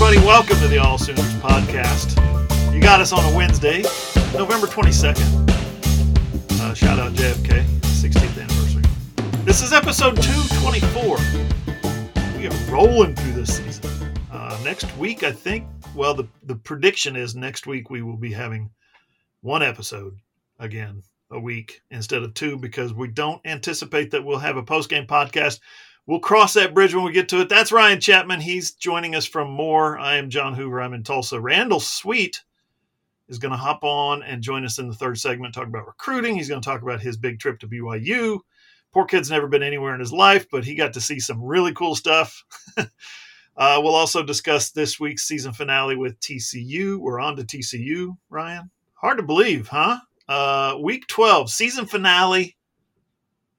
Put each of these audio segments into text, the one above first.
everybody. Welcome to the All Sooners podcast. You got us on a Wednesday, November 22nd. Uh, shout out JFK, 16th anniversary. This is episode 224. We are rolling through this season. Uh, next week, I think, well, the, the prediction is next week we will be having one episode again a week instead of two because we don't anticipate that we'll have a post game podcast We'll cross that bridge when we get to it. That's Ryan Chapman. He's joining us from Moore. I am John Hoover. I'm in Tulsa. Randall Sweet is going to hop on and join us in the third segment, talk about recruiting. He's going to talk about his big trip to BYU. Poor kid's never been anywhere in his life, but he got to see some really cool stuff. uh, we'll also discuss this week's season finale with TCU. We're on to TCU, Ryan. Hard to believe, huh? Uh, week 12, season finale.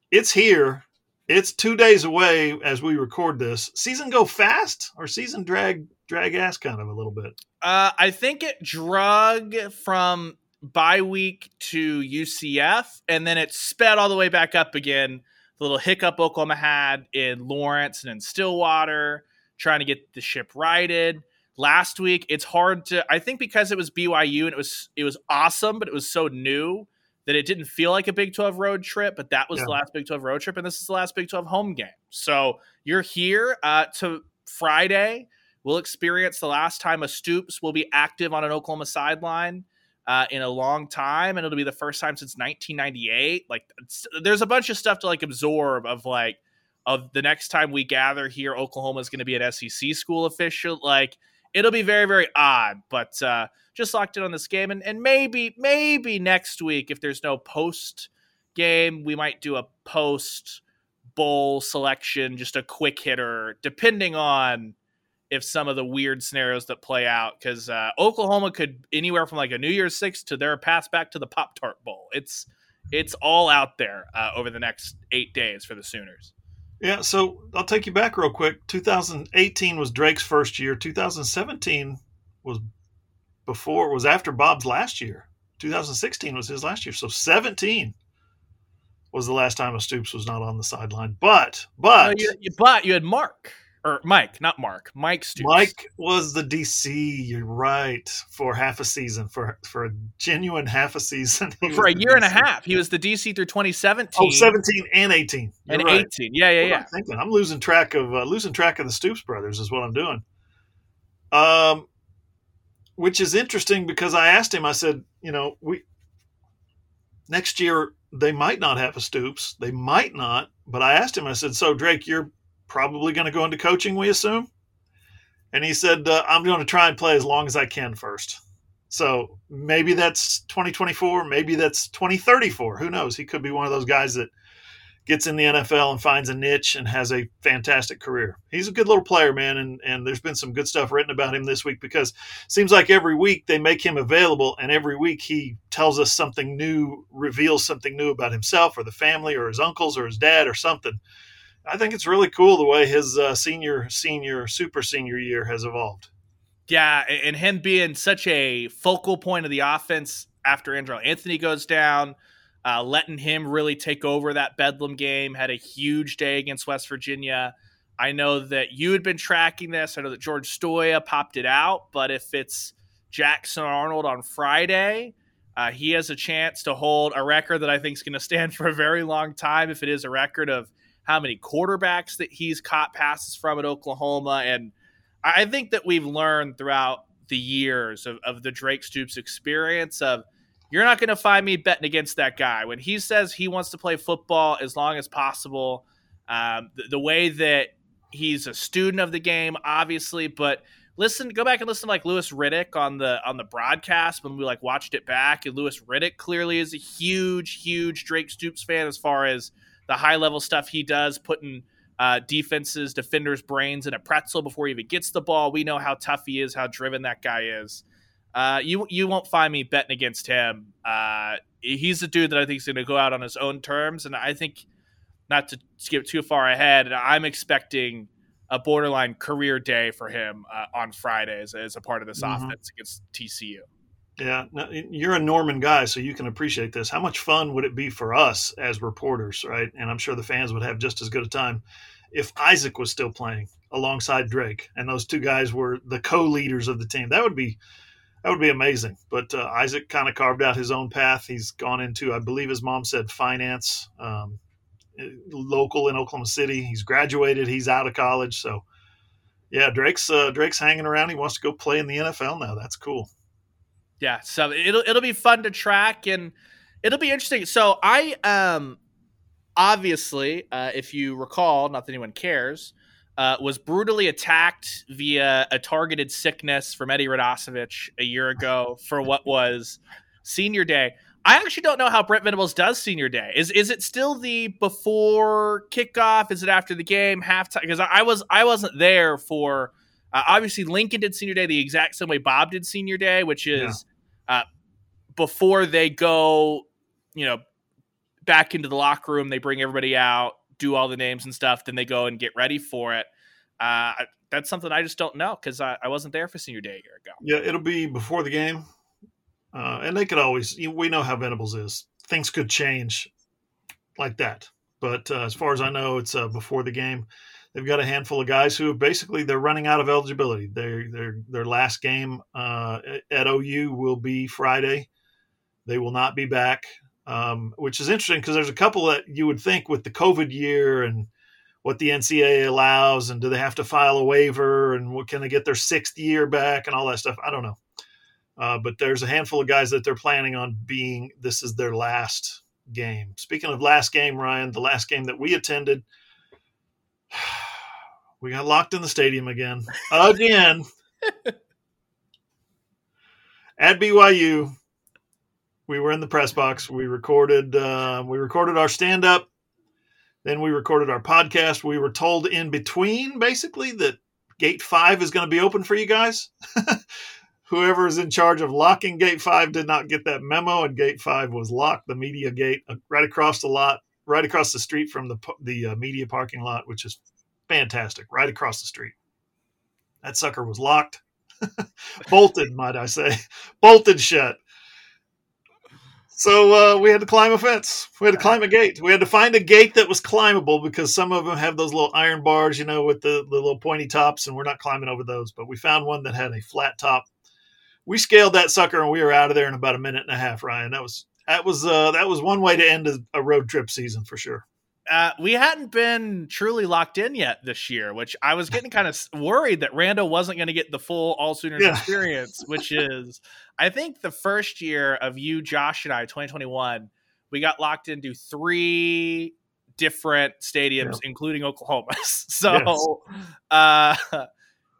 It's here it's two days away as we record this. Season go fast or season drag drag ass kind of a little bit. Uh, I think it drug from bye week to UCF, and then it sped all the way back up again. The little hiccup Oklahoma had in Lawrence and in Stillwater, trying to get the ship righted. Last week, it's hard to. I think because it was BYU and it was it was awesome, but it was so new that it didn't feel like a Big 12 road trip, but that was yeah. the last Big 12 road trip, and this is the last Big 12 home game. So you're here uh, to Friday. We'll experience the last time a Stoops will be active on an Oklahoma sideline uh, in a long time, and it'll be the first time since 1998. Like, there's a bunch of stuff to like absorb of like of the next time we gather here, Oklahoma is going to be an SEC school official. Like, it'll be very very odd, but. uh just locked in on this game. And, and maybe, maybe next week, if there's no post game, we might do a post bowl selection, just a quick hitter, depending on if some of the weird scenarios that play out. Because uh, Oklahoma could anywhere from like a New Year's Six to their pass back to the Pop Tart Bowl. It's it's all out there uh, over the next eight days for the Sooners. Yeah, so I'll take you back real quick. 2018 was Drake's first year. 2017 was before was after Bob's last year. 2016 was his last year. So 17 was the last time a Stoops was not on the sideline. But but no, you, but you had Mark or Mike, not Mark. Mike Stoops. Mike was the DC. You're right for half a season for for a genuine half a season. For a year DC. and a half, he was the DC through 2017. Oh, 17 and 18. You're and right. 18. Yeah, yeah, what yeah. I'm thinking I'm losing track of uh, losing track of the Stoops brothers is what I'm doing. Um, which is interesting because I asked him, I said, you know, we next year they might not have a Stoops, they might not, but I asked him, I said, so Drake, you're probably going to go into coaching, we assume? And he said, uh, I'm going to try and play as long as I can first. So maybe that's 2024, maybe that's 2034. Who knows? He could be one of those guys that gets in the NFL and finds a niche and has a fantastic career. He's a good little player, man, and and there's been some good stuff written about him this week because seems like every week they make him available and every week he tells us something new, reveals something new about himself or the family or his uncles or his dad or something. I think it's really cool the way his uh, senior, senior, super senior year has evolved. Yeah, and him being such a focal point of the offense after Andrel Anthony goes down – uh, letting him really take over that Bedlam game. Had a huge day against West Virginia. I know that you had been tracking this. I know that George Stoia popped it out, but if it's Jackson Arnold on Friday, uh, he has a chance to hold a record that I think is going to stand for a very long time. If it is a record of how many quarterbacks that he's caught passes from at Oklahoma, and I think that we've learned throughout the years of, of the Drake Stoops experience of you're not going to find me betting against that guy. When he says he wants to play football as long as possible, um, the, the, way that he's a student of the game, obviously, but listen, go back and listen to like Louis Riddick on the on the broadcast when we like watched it back, and Louis Riddick clearly is a huge, huge Drake Stoops fan as far as the high level stuff he does, putting uh, defenses, defenders' brains in a pretzel before he even gets the ball. We know how tough he is, how driven that guy is. Uh, you you won't find me betting against him. Uh, he's a dude that I think is going to go out on his own terms, and I think not to skip too far ahead. I'm expecting a borderline career day for him uh, on Friday as, as, a part of this mm-hmm. offense against TCU. Yeah, you're a Norman guy, so you can appreciate this. How much fun would it be for us as reporters, right? And I'm sure the fans would have just as good a time if Isaac was still playing alongside Drake, and those two guys were the co-leaders of the team. That would be that would be amazing. But uh, Isaac kind of carved out his own path. He's gone into, I believe, his mom said finance, um, local in Oklahoma City. He's graduated. He's out of college, so yeah, Drake's uh, Drake's hanging around. He wants to go play in the NFL now. That's cool. Yeah, so it'll it'll be fun to track and it'll be interesting. So I um obviously, uh, if you recall, not that anyone cares, uh, was brutally attacked via a targeted sickness from Eddie Radosevich a year ago for what was senior day. I actually don't know how Brent Venables does senior day. Is is it still the before kickoff? Is it after the game, halftime? Because I, I was I wasn't there for. Uh, obviously, Lincoln did senior day the exact same way Bob did senior day, which is yeah. uh, before they go, you know, back into the locker room. They bring everybody out, do all the names and stuff. Then they go and get ready for it. Uh, that's something I just don't know because I, I wasn't there for senior day a year ago. Yeah, it'll be before the game. Uh, and they could always, we know how Venables is. Things could change like that. But uh, as far as I know, it's uh, before the game. They've got a handful of guys who basically they're running out of eligibility. Their their their last game uh, at OU will be Friday. They will not be back, um, which is interesting because there's a couple that you would think with the COVID year and what the NCAA allows, and do they have to file a waiver, and what can they get their sixth year back, and all that stuff. I don't know. Uh, but there's a handful of guys that they're planning on being this is their last game. Speaking of last game, Ryan, the last game that we attended, we got locked in the stadium again. Again. At BYU, we were in the press box. We recorded uh, we recorded our stand up. Then we recorded our podcast. We were told in between basically that gate 5 is going to be open for you guys. whoever is in charge of locking gate five did not get that memo, and gate five was locked. The media gate uh, right across the lot, right across the street from the the uh, media parking lot, which is fantastic, right across the street. That sucker was locked, bolted, might I say, bolted shut. So uh, we had to climb a fence. We had to climb a gate. We had to find a gate that was climbable because some of them have those little iron bars, you know, with the, the little pointy tops, and we're not climbing over those. But we found one that had a flat top we scaled that sucker and we were out of there in about a minute and a half. Ryan, that was that was uh, that was one way to end a, a road trip season for sure. Uh, we hadn't been truly locked in yet this year, which I was getting kind of worried that Rando wasn't going to get the full All Sooners yeah. experience, which is, I think, the first year of you, Josh, and I, 2021, we got locked into three different stadiums, yeah. including Oklahoma. so, yes. uh,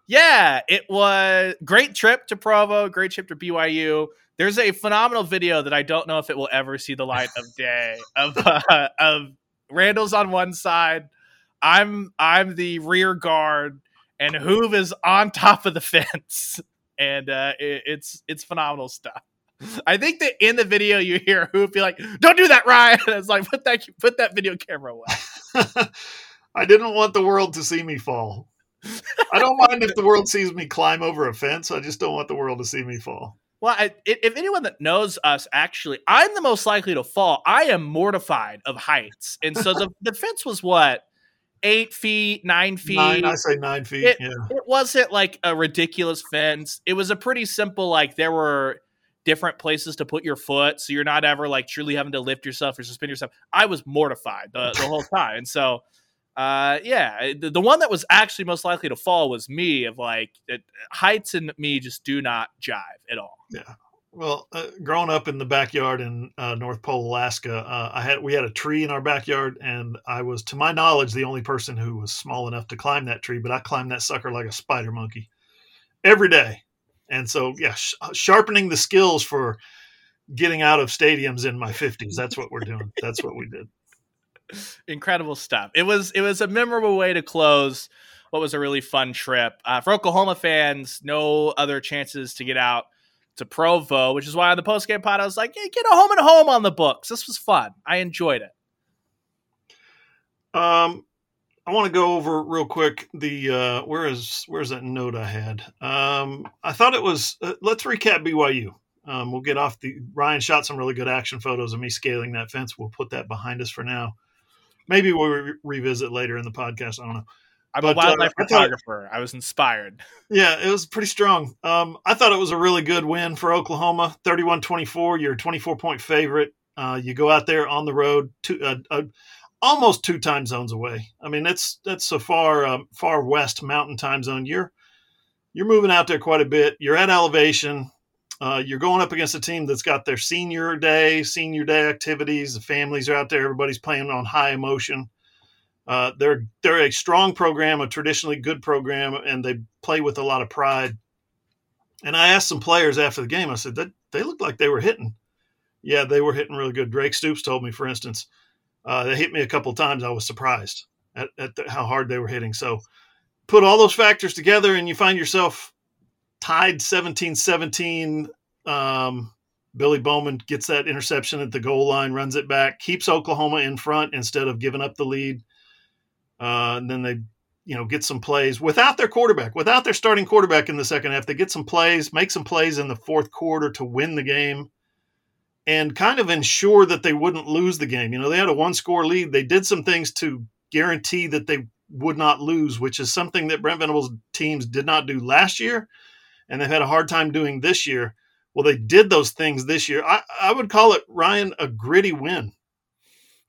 yeah, it was great trip to Provo, great trip to BYU. There's a phenomenal video that I don't know if it will ever see the light of day of uh, of Randall's on one side, I'm I'm the rear guard, and Hoove is on top of the fence, and uh, it, it's it's phenomenal stuff. I think that in the video you hear Hoove be like, "Don't do that, Ryan." it's like put that put that video camera away. I didn't want the world to see me fall. I don't mind if the world sees me climb over a fence. I just don't want the world to see me fall. Well, I, if anyone that knows us, actually, I'm the most likely to fall. I am mortified of heights, and so the, the fence was what eight feet, nine feet. Nine, I say nine feet. It, yeah. it wasn't like a ridiculous fence. It was a pretty simple. Like there were different places to put your foot, so you're not ever like truly having to lift yourself or suspend yourself. I was mortified the, the whole time, and so uh, yeah, the, the, one that was actually most likely to fall was me. Of like it, heights and me just do not jive at all. Yeah. Well, uh, growing up in the backyard in uh, North Pole, Alaska, uh, I had we had a tree in our backyard, and I was, to my knowledge, the only person who was small enough to climb that tree. But I climbed that sucker like a spider monkey every day, and so yeah, sh- uh, sharpening the skills for getting out of stadiums in my fifties. That's what we're doing. That's what we did incredible stuff. It was it was a memorable way to close what was a really fun trip. Uh, for Oklahoma fans, no other chances to get out to Provo, which is why on the post game pod I was like, hey, get a home and home on the books. This was fun. I enjoyed it. Um, I want to go over real quick the uh, where is where's that note I had? Um, I thought it was. Uh, let's recap BYU. Um, we'll get off the Ryan shot some really good action photos of me scaling that fence. We'll put that behind us for now maybe we'll re- revisit later in the podcast. I don't know. I'm but, a wildlife uh, photographer. I, thought, I, was inspired. Yeah, it was pretty strong. Um, I thought it was a really good win for Oklahoma, 31-24. You're a 24 point favorite. Uh, you go out there on the road, to, uh, uh, almost two time zones away. I mean, that's that's so far um, far west mountain time zone. You're you're moving out there quite a bit. You're at elevation. Uh, you're going up against a team that's got their senior day, senior day activities. The families are out there. Everybody's playing on high emotion. Uh, they're they're a strong program, a traditionally good program, and they play with a lot of pride. And I asked some players after the game. I said that they looked like they were hitting. Yeah, they were hitting really good. Drake Stoops told me, for instance, uh, they hit me a couple times. I was surprised at, at the, how hard they were hitting. So put all those factors together, and you find yourself tied 17 17. Um, Billy Bowman gets that interception at the goal line, runs it back, keeps Oklahoma in front instead of giving up the lead. Uh, and then they, you know, get some plays without their quarterback, without their starting quarterback in the second half. They get some plays, make some plays in the fourth quarter to win the game and kind of ensure that they wouldn't lose the game. You know, they had a one score lead. They did some things to guarantee that they would not lose, which is something that Brent Venables teams did not do last year and they've had a hard time doing this year. Well, they did those things this year. I, I would call it Ryan a gritty win.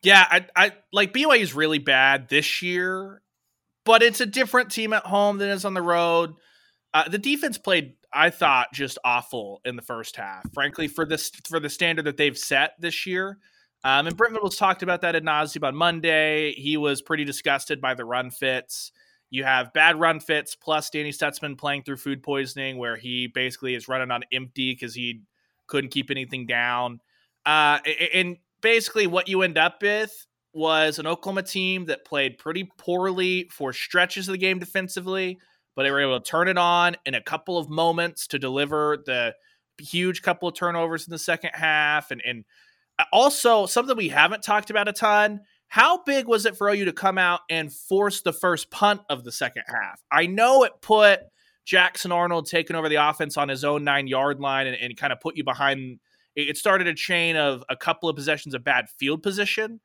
Yeah, I, I like BYU is really bad this year, but it's a different team at home than it's on the road. Uh, the defense played, I thought, just awful in the first half. Frankly, for this for the standard that they've set this year. Um, and Brent was talked about that at nauseum on Monday. He was pretty disgusted by the run fits. You have bad run fits plus Danny Stutsman playing through food poisoning, where he basically is running on empty because he couldn't keep anything down. Uh, and basically, what you end up with was an Oklahoma team that played pretty poorly for stretches of the game defensively, but they were able to turn it on in a couple of moments to deliver the huge couple of turnovers in the second half. And, and uh, also, something we haven't talked about a ton how big was it for OU to come out and force the first punt of the second half? I know it put Jackson Arnold taking over the offense on his own nine yard line and, and kind of put you behind. It started a chain of a couple of possessions of bad field position,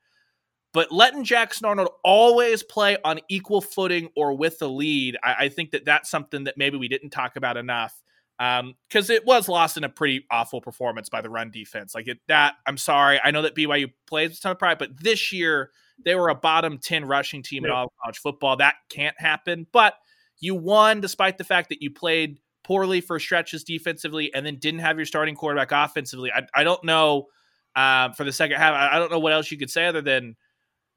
but letting Jackson Arnold always play on equal footing or with the lead, I, I think that that's something that maybe we didn't talk about enough because um, it was lost in a pretty awful performance by the run defense. Like it, that, I'm sorry. I know that BYU plays a ton of pride, but this year they were a bottom 10 rushing team yeah. in all college football. That can't happen. But you won despite the fact that you played poorly for stretches defensively and then didn't have your starting quarterback offensively. I, I don't know uh, for the second half. I, I don't know what else you could say other than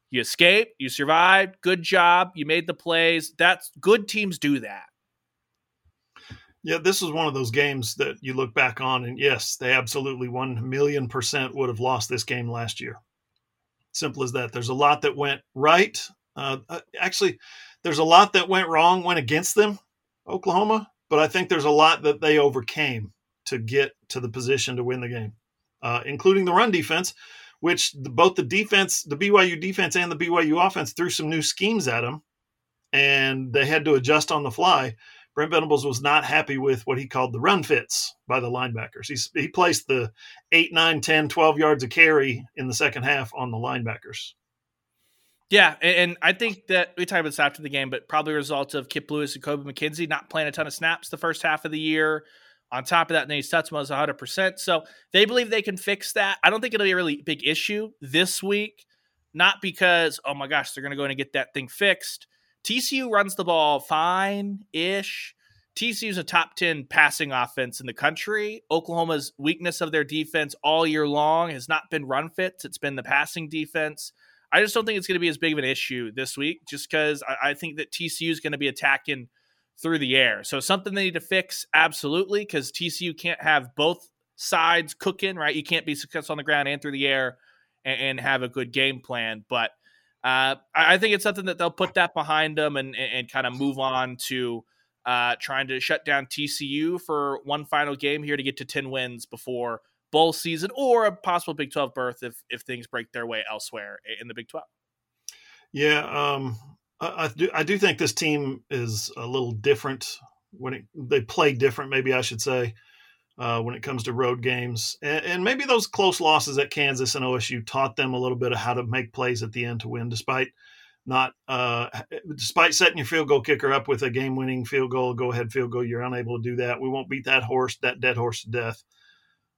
you escaped, you survived, good job, you made the plays. That's good teams do that. Yeah, this was one of those games that you look back on, and yes, they absolutely one million percent would have lost this game last year. Simple as that. There's a lot that went right. Uh, uh, actually, there's a lot that went wrong, went against them, Oklahoma, but I think there's a lot that they overcame to get to the position to win the game, uh, including the run defense, which the, both the defense, the BYU defense and the BYU offense threw some new schemes at them, and they had to adjust on the fly Brent Venables was not happy with what he called the run fits by the linebackers. He's, he placed the 8, 9, 10, 12 yards of carry in the second half on the linebackers. Yeah, and, I think that we talked about this after the game, but probably a result of Kip Lewis and Kobie McKinzie not playing a ton of snaps the first half of the year. On top of that, Nate Stutsman was 100%. So they believe they can fix that. I don't think it'll be a really big issue this week, not because, oh my gosh, they're going to go in and get that thing fixed TCU runs the ball fine ish. TCU's a top 10 passing offense in the country. Oklahoma's weakness of their defense all year long has not been run fits, it's been the passing defense. I just don't think it's going to be as big of an issue this week, just because I, I think that TCU is going to be attacking through the air. So something they need to fix, absolutely, because TCU can't have both sides cooking, right? You can't be successful on the ground and through the air and, and have a good game plan. But uh, I think it's something that they'll put that behind them and, and, and kind of move on to uh, trying to shut down TCU for one final game here to get to 10 wins before bowl season or a possible Big 12 berth if, if things break their way elsewhere in the Big 12. Yeah, um, I, I, do, I do think this team is a little different when it, they play different, maybe I should say uh, when it comes to road games. And, and, maybe those close losses at Kansas and OSU taught them a little bit of how to make plays at the end to win, despite not uh, despite setting your field goal kicker up with a game winning field goal, go ahead field goal, you're unable to do that. We won't beat that horse, that dead horse to death.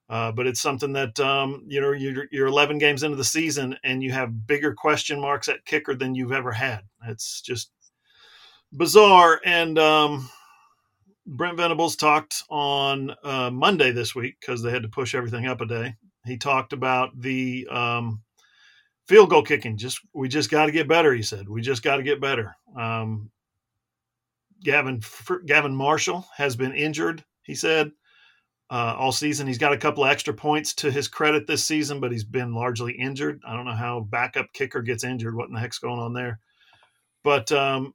Uh, but it's something that um, you know you're, you're 11 games into the season and you have bigger question marks at kicker than you've ever had. It's just bizarre. And um, Brent Venables talked on uh, Monday this week because they had to push everything up a day. He talked about the um, field goal kicking. Just we just got to get better. He said we just got to get better. Um, Gavin Gavin Marshall has been injured. He said uh, all season. He's got a couple extra points to his credit this season, but he's been largely injured. I don't know how backup kicker gets injured. What in the heck's going on there? But um,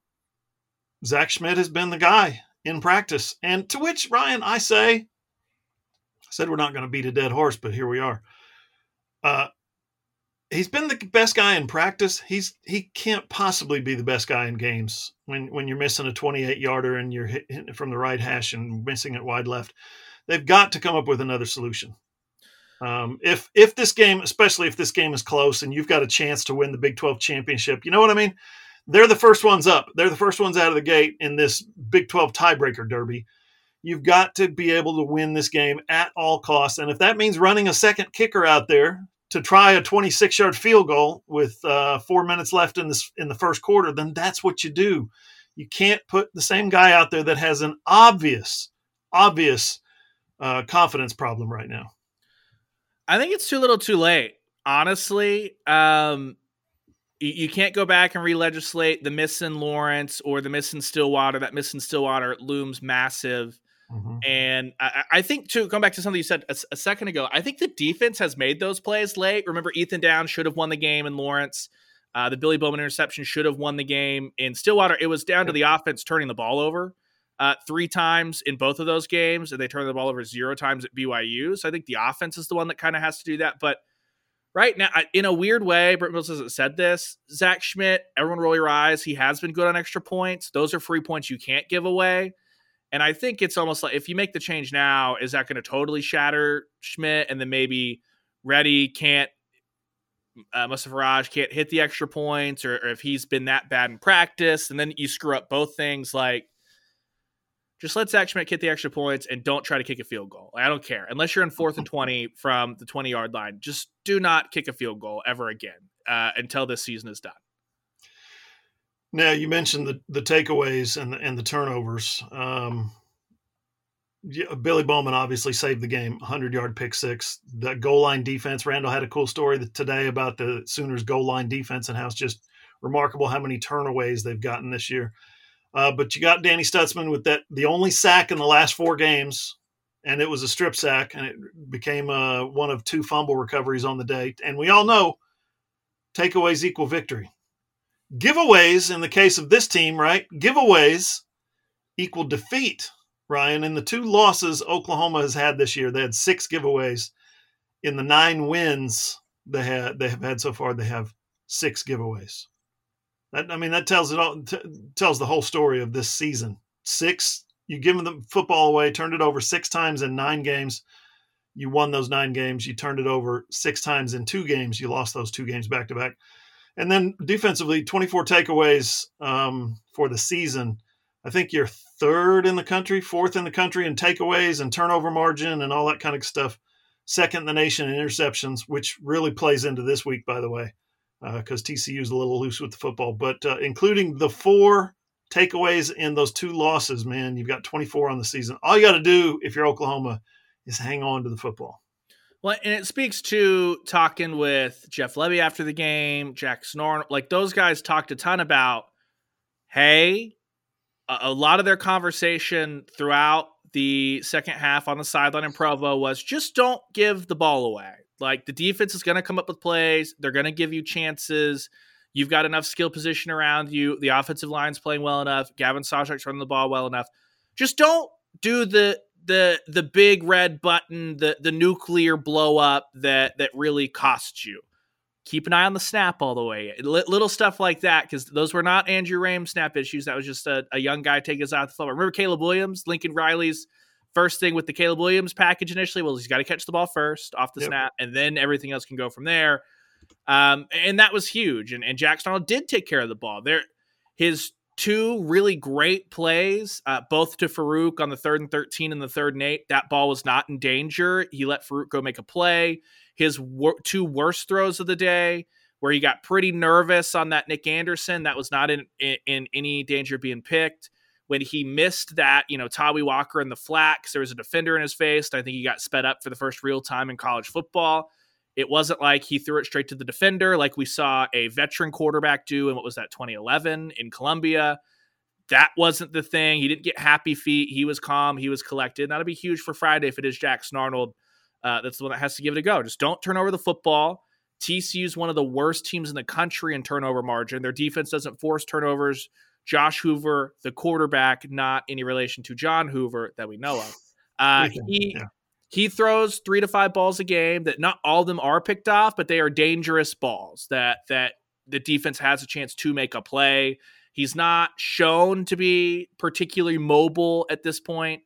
Zach Schmidt has been the guy in practice, and to which Ryan I say, I said we're not going to beat a dead horse, but here we are. Uh, he's been the best guy in practice. He's he can't possibly be the best guy in games when when you're missing a 28 yarder and you're hitting from the right hash and missing it wide left. They've got to come up with another solution. Um, if if this game, especially if this game is close and you've got a chance to win the Big 12 championship, you know what I mean? They're the first ones up. They're the first ones out of the gate in this Big 12 tiebreaker derby. You've got to be able to win this game at all costs. And if that means running a second kicker out there to try a 26 yard field goal with uh, four minutes left in this in the first quarter, then that's what you do. You can't put the same guy out there that has an obvious, obvious uh, confidence problem right now. I think it's too little, too late. Honestly, um, you, you can't go back and re-legislate the miss in Lawrence or the miss in Stillwater. That miss in Stillwater looms massive. Mm-hmm. And I, I, think to come back to something you said a, a, second ago, I think the defense has made those plays late. Remember, Ethan Downs should have won the game in Lawrence. Uh, the Billy Bowman interception should have won the game in Stillwater. It was down to the offense turning the ball over uh, three times in both of those games, and they turned the ball over zero times at BYU. So I think the offense is the one that kind of has to do that. But right now, in a weird way, Brent Mills hasn't said this. Zach Schmidt, everyone roll your eyes. He has been good on extra points. Those are free points you can't give away. And I think it's almost like if you make the change now, is that going to totally shatter Schmidt? And then maybe Reddy can't, uh, can't hit the extra points, or, or if he's been that bad in practice, and then you screw up both things. Like, just let Zach Schmidt get the extra points and don't try to kick a field goal. I don't care. Unless you're in fourth and 20 from the 20 yard line, just do not kick a field goal ever again uh, until this season is done. Now you mentioned the the takeaways and the, and the turnovers. Um, yeah, Billy Bowman obviously saved the game, 100 yard pick six. The goal line defense. Randall had a cool story today about the Sooners goal line defense and how it's just remarkable how many turnaways they've gotten this year. Uh, but you got Danny Stutsman with that the only sack in the last four games, and it was a strip sack, and it became uh, one of two fumble recoveries on the day. And we all know takeaways equal victory. Giveaways, in the case of this team, right? Giveaways equal defeat, Ryan. In the two losses Oklahoma has had this year, they had six giveaways. In the nine wins they had they have had so far, they have six giveaways. I mean, that tells it all t- tells the whole story of this season. Six, you give them the football away, turned it over six times in nine games. You won those nine games. You turned it over six times in two games. You lost those two games back to back. And then defensively, 24 takeaways um, for the season. I think you're third in the country, fourth in the country in takeaways and turnover margin and all that kind of stuff. Second in the nation in interceptions, which really plays into this week, by the way, because uh, TCU is a little loose with the football. But uh, including the four takeaways in those two losses, man, you've got 24 on the season. All you got to do if you're Oklahoma is hang on to the football. Well, and it speaks to talking with Jeff Lebby after the game, Jack Snorn, like those guys talked a ton about, hey, a, a lot of their conversation throughout the second half on the sideline in Provo was just don't give the ball away. Like the defense is going to come up with plays, they're going to give you chances. You've got enough skill position around you. The offensive line's playing well enough. Gavin Sawchuk's running the ball well enough. Just don't do the the the big red button, the the nuclear blow up that that really costs you. Keep an eye on the snap all the way. Little stuff like that, because those were not Andrew Raym snap issues. That was just a, a young guy taking us out the football. Remember Caleb Williams, Lincoln Riley's first thing with the Caleb Williams package initially? Well, he's got to catch the ball first off the yep. snap, and then everything else can go from there. Um, and that was huge. And, and Jackson Arnold did take care of the ball. There, his two really great plays, uh, both to Farooq on the third and 13 and the third and eight. That ball was not in danger. He let Farooq go make a play. His wor- two worst throws of the day, where he got pretty nervous on that Nick Anderson, that was not in, in, in any danger of being picked. When he missed that, you know, Tawee Walker in the flat because there was a defender in his face. I think he got sped up for the first real time in college football. It wasn't like he threw it straight to the defender like we saw a veteran quarterback do in what was that 2011 in Columbia. That wasn't the thing. He didn't get happy feet. He was calm. He was collected. That'll be huge for Friday if it is Jack Arnold. Uh, that's the one that has to give it a go. Just don't turn over the football. TCU is one of the worst teams in the country in turnover margin. Their defense doesn't force turnovers. Josh Hoover, the quarterback, not any relation to John Hoover that we know of. Uh, he yeah he throws three to five balls a game that not all of them are picked off, but they are dangerous balls that that the defense has a chance to make a play. He's not shown to be particularly mobile at this point.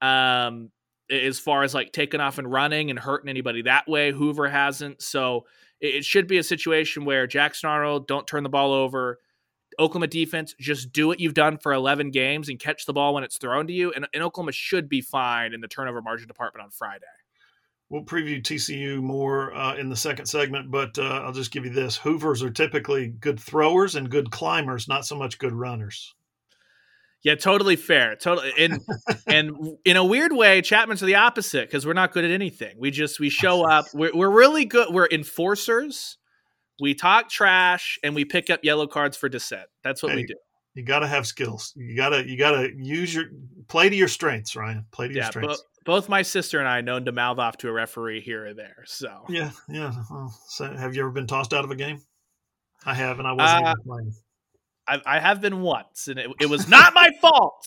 Um, as far as like taking off and running and hurting anybody that way, Hoover hasn't. So it, it should be a situation where Jackson Arnold don't turn the ball over. Oklahoma defense, just do what you've done for 11 games and catch the ball when it's thrown to you. And, and Oklahoma should be fine in the turnover margin department on Friday. We'll preview TCU more uh, in the second segment, but uh, I'll just give you this: Hoovers are typically good throwers and good climbers, not so much good runners. Yeah, totally fair. Totally, and and in a weird way, Chapman's are the opposite because we're not good at anything. We just we show up. We're we're really good. We're enforcers we talk trash and we pick up yellow cards for dissent. That's what hey, we do. You got to have skills. You got to you got to use your play to your strengths, Ryan. Play to yeah, your strengths. Bo- both my sister and I known to mouth off to a referee here or there. So yeah, yeah. Well, so have you ever been tossed out of a game? I have, and I wasn't uh, even playing. I, I, have been once, and it, it was not my fault.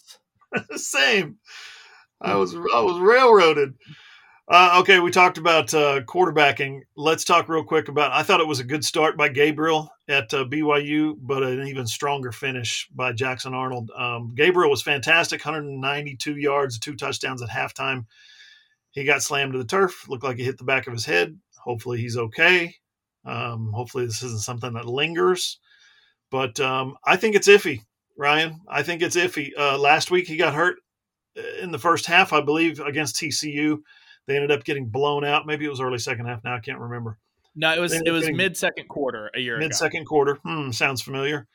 Same. I was I was railroaded. Uh, okay, we talked about uh, quarterbacking. Let's talk real quick about. I thought it was a good start by Gabriel at uh, BYU, but an even stronger finish by Jackson Arnold. Um, Gabriel was fantastic, 192 yards, two touchdowns at halftime. He got slammed to the turf. Looked like he hit the back of his head. Hopefully, he's okay. Um, hopefully, this isn't something that lingers. But um, I think it's iffy, Ryan. I think it's iffy. Uh, last week, he got hurt uh, in the first half, I believe, against TCU they ended up getting blown out. Maybe it was early second half. Now I can't remember. No, it was it was mid second quarter a year mid second quarter. Hmm, sounds familiar.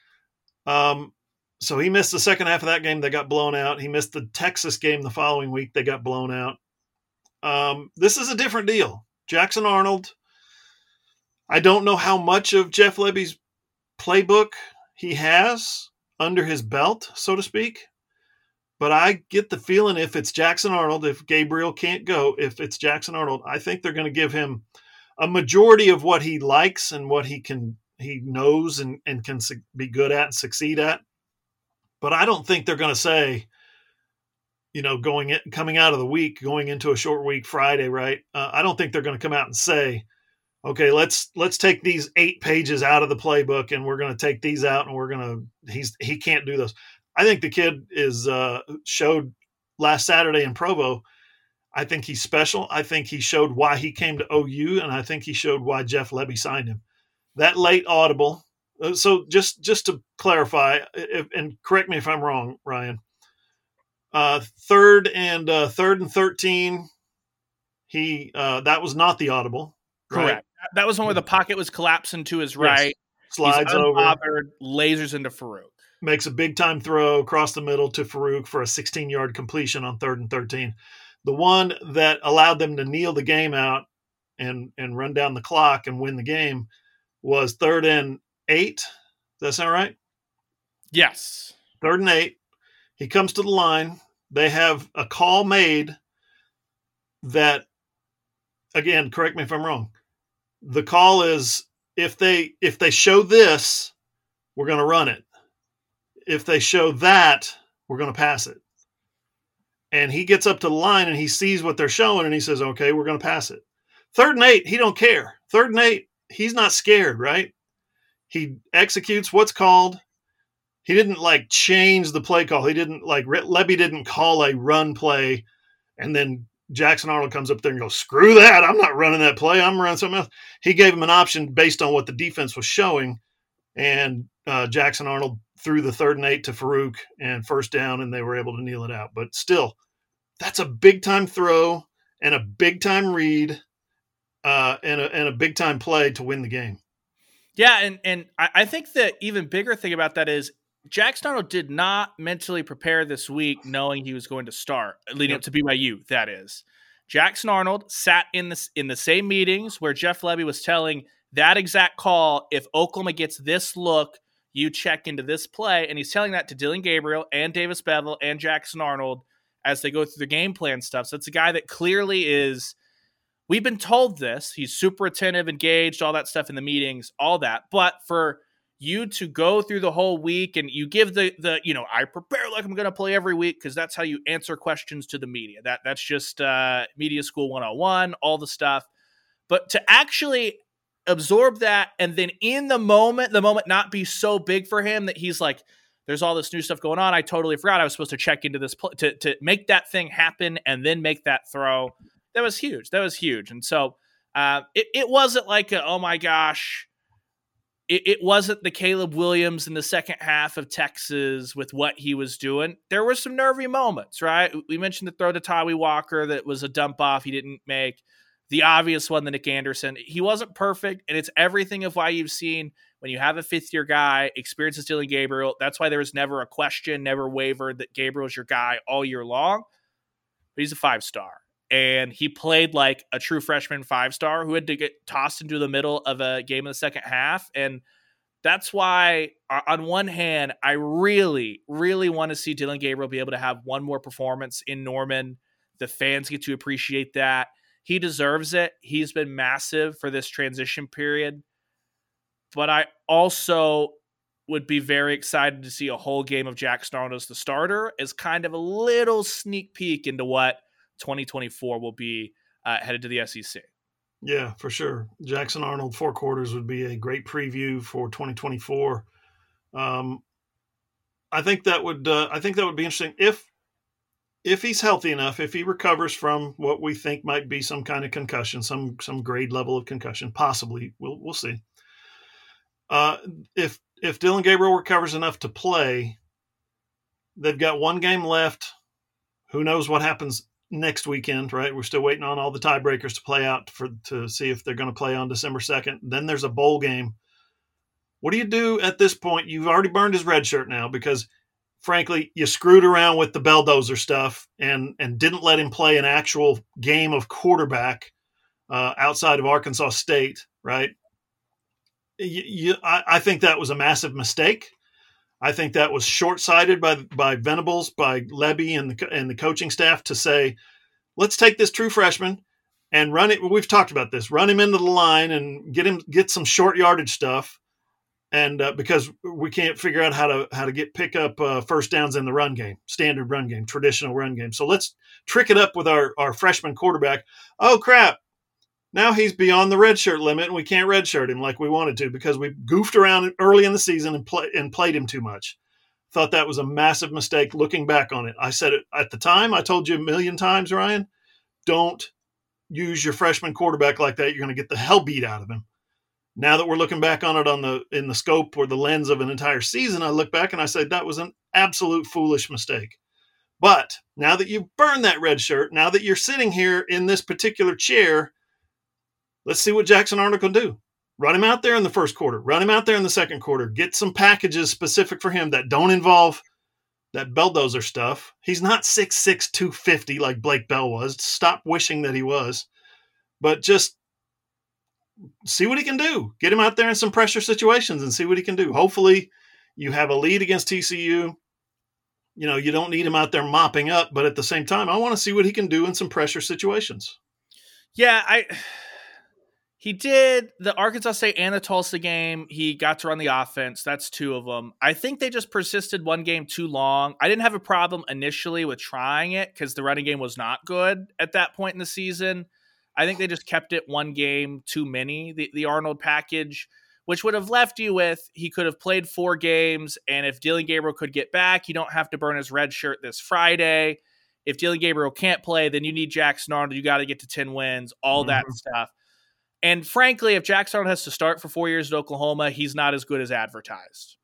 Um, so he missed the second half of that game. They got blown out. He missed the Texas game the following week. They got blown out. Um, this is a different deal. Jackson Arnold. I don't know how much of Jeff Lebby's playbook he has under his belt, so to speak. But I get the feeling if it's Jackson Arnold, if Gabriel can't go, if it's Jackson Arnold, I think they're going to give him a majority of what he likes and what he can he knows and, and can su- be good at and succeed at. But I don't think they're going to say, you know, going in, coming out of the week, going into a short week Friday, right? Uh, I don't think they're going to come out and say, okay, let's let's take these eight pages out of the playbook and we're going to take these out and we're going to he's he can't do those. I think the kid is uh, showed last Saturday in Provo. I think he's special. I think he showed why he came to OU, and I think he showed why Jeff Lebby signed him. That late audible. Uh, so just just to clarify, if, and correct me if I'm wrong, Ryan. Uh, third and uh, third and thirteen. He uh, that was not the audible. Right? Correct. That was one where the pocket was collapsing to his right. Yes. Slides over, lasers into Farooq makes a big time throw across the middle to Farooq for a 16 yard completion on third and 13. The one that allowed them to kneel the game out and, and run down the clock and win the game was third and eight. Does that sound right? Yes. Third and eight. He comes to the line. They have a call made that, again, correct me if I'm wrong. The call is if they if they show this, we're going to run it if they show that, we're going to pass it. And he gets up to the line and he sees what they're showing and he says, okay, we're going to pass it. Third and eight, he don't care. Third and eight, he's not scared, right? He executes what's called. He didn't like change the play call. He didn't like Lebby didn't call a run play and then Jackson Arnold comes up there and goes, "Screw that! I'm not running that play. I'm running something else." He gave him an option based on what the defense was showing, and uh, Jackson Arnold threw the third and eight to Farooq and first down, and they were able to kneel it out. But still, that's a big time throw and a big time read uh, and a and a big time play to win the game. Yeah, and and I think the even bigger thing about that is Jackson Arnold did not mentally prepare this week knowing he was going to start leading yep. up to BYU. That is, Jackson Arnold sat in this in the same meetings where Jeff Lebby was telling that exact call. If Oklahoma gets this look, you check into this play, and he's telling that to Dillon Gabriel and Davis Beville and Jackson Arnold as they go through the game plan stuff. So it's a guy that clearly is. We've been told this. He's super attentive, engaged, all that stuff in the meetings, all that. But for you to go through the whole week and you give the the you know I prepare like I'm going to play every week because that's how you answer questions to the media. That that's just uh, media school 101, all the stuff. But to actually absorb that and then in the moment, the moment not be so big for him that he's like, there's all this new stuff going on. I totally forgot I was supposed to check into this pl- to to make that thing happen and then make that throw. That was huge. That was huge. And so uh, it it wasn't like a, oh my gosh it, it wasn't the Caleb Williams in the second half of Texas with what he was doing. There were some nervy moments, right? We mentioned the throw to Tawee Walker that was a dump off he didn't make. The obvious one, the Nick Anderson. He wasn't perfect, and it's everything of why you've seen when you have a fifth year guy, experiences Dillon Gabriel. That's why there was never a question, never wavered that Gabriel's your guy all year long. But he's a five star and he played like a true freshman five star who had to get tossed into the middle of a game in the second half. And that's why, on one hand, I really, really want to see Dillon Gabriel be able to have one more performance in Norman. The fans get to appreciate that. He deserves it. He's been massive for this transition period. But I also would be very excited to see a whole game of Jack Arnold as the starter as kind of a little sneak peek into what – 2024 will be uh, headed to the SEC. Yeah, for sure. Jackson Arnold four quarters would be a great preview for 2024. Um, I think that would uh, I think that would be interesting if if he's healthy enough, if he recovers from what we think might be some kind of concussion, some some grade level of concussion, possibly we'll we'll see. Uh, if if Dillon Gabriel recovers enough to play, they've got one game left. Who knows what happens next weekend, right? We're still waiting on all the tiebreakers to play out for to see if they're going to play on December 2nd. Then there's a bowl game. What do you do at this point? You've already burned his red shirt now because frankly, you screwed around with the belldozer stuff and and didn't let him play an actual game of quarterback uh, outside of Arkansas State, right? You, you, I, I think that was a massive mistake. I think that was short sighted by by Venables, by Lebby, and the and the coaching staff to say, let's take this true freshman and run it. We've talked about this. Run him into the line and get him get some short yardage stuff, and uh, because we can't figure out how to how to get pick up uh, first downs in the run game, standard run game, traditional run game. So let's trick it up with our our freshman quarterback. Oh crap! Now he's beyond the redshirt limit, and we can't redshirt him like we wanted to because we goofed around early in the season and, play, and played him too much. Thought that was a massive mistake looking back on it. I said it at the time. I told you a million times, Ryan, don't use your freshman quarterback like that. You're going to get the hell beat out of him. Now that we're looking back on it on the in the scope or the lens of an entire season, I look back and I said that was an absolute foolish mistake. But now that you've burned that red shirt, now that you're sitting here in this particular chair Let's see what Jackson Arnold can do. Run him out there in the first quarter. Run him out there in the second quarter. Get some packages specific for him that don't involve that belldozer stuff. He's not 6'6", 250 like Blake Bell was. Stop wishing that he was. But just see what he can do. Get him out there in some pressure situations and see what he can do. Hopefully, you have a lead against TCU. You know, you don't need him out there mopping up, but at the same time, I want to see what he can do in some pressure situations. Yeah, I he did the Arkansas State and the Tulsa game. He got to run the offense. That's two of them. I think they just persisted one game too long. I didn't have a problem initially with trying it because the running game was not good at that point in the season. I think they just kept it one game too many, the, the Arnold package, which would have left you with he could have played four games. And if Dillon Gabriel could get back, you don't have to burn his red shirt this Friday. If Dillon Gabriel can't play, then you need Jackson Arnold. You got to get to 10 wins, all mm-hmm. that stuff. And frankly, if Jackson Arnold has to start for four years at Oklahoma, he's not as good as advertised.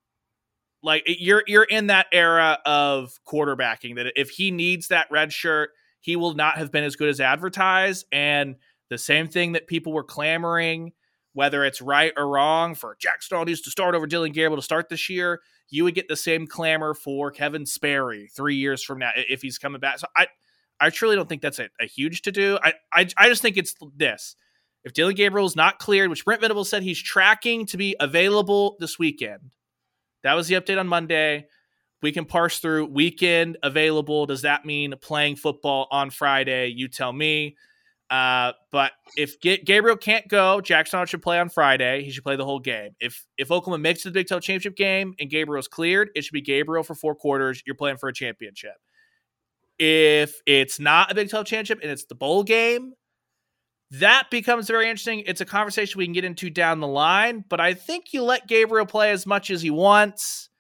Like you're you're in that era of quarterbacking that if he needs that red shirt, he will not have been as good as advertised. And the same thing that people were clamoring, whether it's right or wrong, for Arnold needs to start over Dillon Gabriel to start this year, you would get the same clamor for Kevin Sperry three years from now if he's coming back. So I I truly don't think that's a, a huge to do. I, I I just think it's this. If Dillon Gabriel is not cleared, which Brent Venables said he's tracking to be available this weekend, that was the update on Monday. We can parse through weekend available. Does that mean playing football on Friday? You tell me. Uh, but if G- Gabriel can't go, Jackson should play on Friday. He should play the whole game. If if Oklahoma makes the Big 12 championship game and Gabriel's cleared, it should be Gabriel for four quarters. You're playing for a championship. If it's not a Big 12 championship and it's the bowl game, that becomes very interesting. It's a conversation we can get into down the line, but I think you let Gabriel play as much as he wants,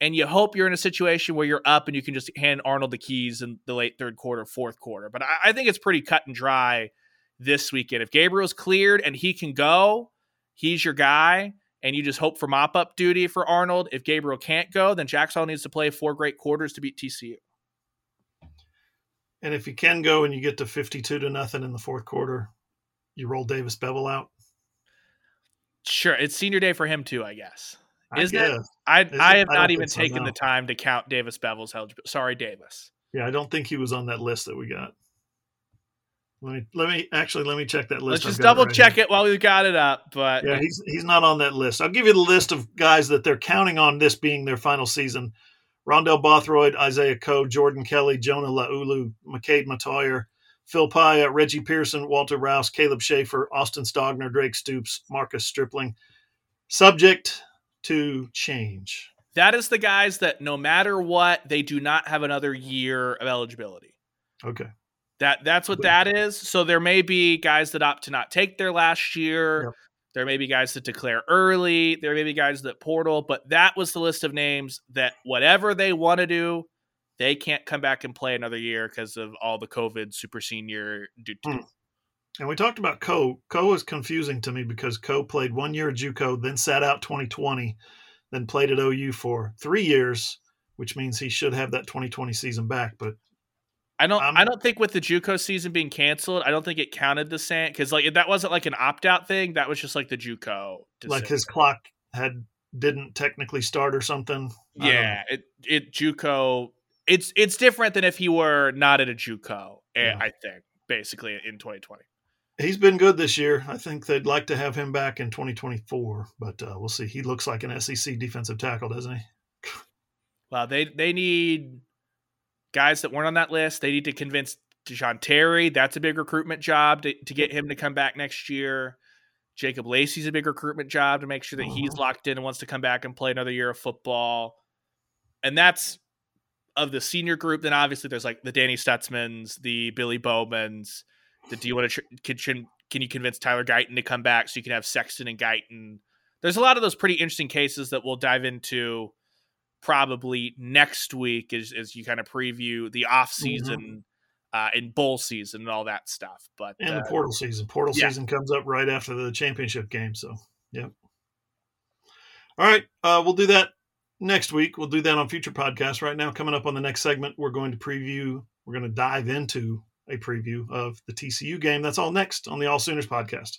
and you hope you're in a situation where you're up and you can just hand Arnold the keys in the late third quarter, fourth quarter. But I, I think it's pretty cut and dry this weekend. If Gabriel's cleared and he can go, he's your guy, and you just hope for mop up duty for Arnold. If Gabriel can't go, then Jackson needs to play four great quarters to beat TCU. And if you can go and you get to 52 to nothing in the fourth quarter, you roll Davis Beville out? Sure, it's senior day for him too, I guess. Is it? I Is I have it? not I even taken so, no. the time to count Davis Beville's eligibility. Sorry, Davis. Yeah, I don't think he was on that list that we got. Let me let me actually let me check that list. Let's just double it right check here. it while we've got it up. But yeah, he's he's not on that list. I'll give you the list of guys that they're counting on this being their final season. Rondell Bothroyd, Isaiah Coe, Jordan Kelley, Jonah Laulu, McKade Mettauer, Phil Pyatt, Reggie Pearson, Walter Rouse, Caleb Shaffer, Austin Stogner, Drake Stoops, Marcus Stripling. Subject to change. That is the guys that no matter what, they do not have another year of eligibility. Okay. That that's what that is. So there may be guys that opt to not take their last year. Yep. There may be guys that declare early. There may be guys that portal, but that was the list of names that whatever they want to do, they can't come back and play another year because of all the COVID super senior. Hmm. And we talked about Coe. Coe is confusing to me because Coe played one year at JUCO, then sat out 2020, then played at OU for three years, which means he should have that 2020 season back. But I don't. I'm, I do not think with the JUCO season being canceled, I don't think it counted the same because like that wasn't like an opt out thing. That was just like the JUCO. Decision. Like his clock had didn't technically start or something. Yeah, it it JUCO it's it's different than if he were not at a JUCO. Eh, yeah. I think basically in 2020. He's been good this year. I think they'd like to have him back in 2024, but uh, we'll see. He looks like an SEC defensive tackle, doesn't he? well, they they need guys that weren't on that list. They need to convince Da'Jon Terry. That's a big recruitment job to, to get him to come back next year. Jacob Lacey's a big recruitment job to make sure that he's uh-huh. locked in and wants to come back and play another year of football. And that's of the senior group, then obviously there's like the Danny Stutsmans, the Billy Bowmans. Do you want to can, can you convince Tyler Guyton to come back so you can have Sexton and Guyton? There's a lot of those pretty interesting cases that we'll dive into probably next week as, as you kind of preview the off mm-hmm. season mm-hmm. uh, and bowl season and all that stuff. But and uh, the portal season, portal yeah. season comes up right after the championship game. So, yep. All right, uh, we'll do that next week. We'll do that on future podcasts. Right now, coming up on the next segment, we're going to preview, we're going to dive into a preview of the TCU game. That's all next on the All Sooners podcast.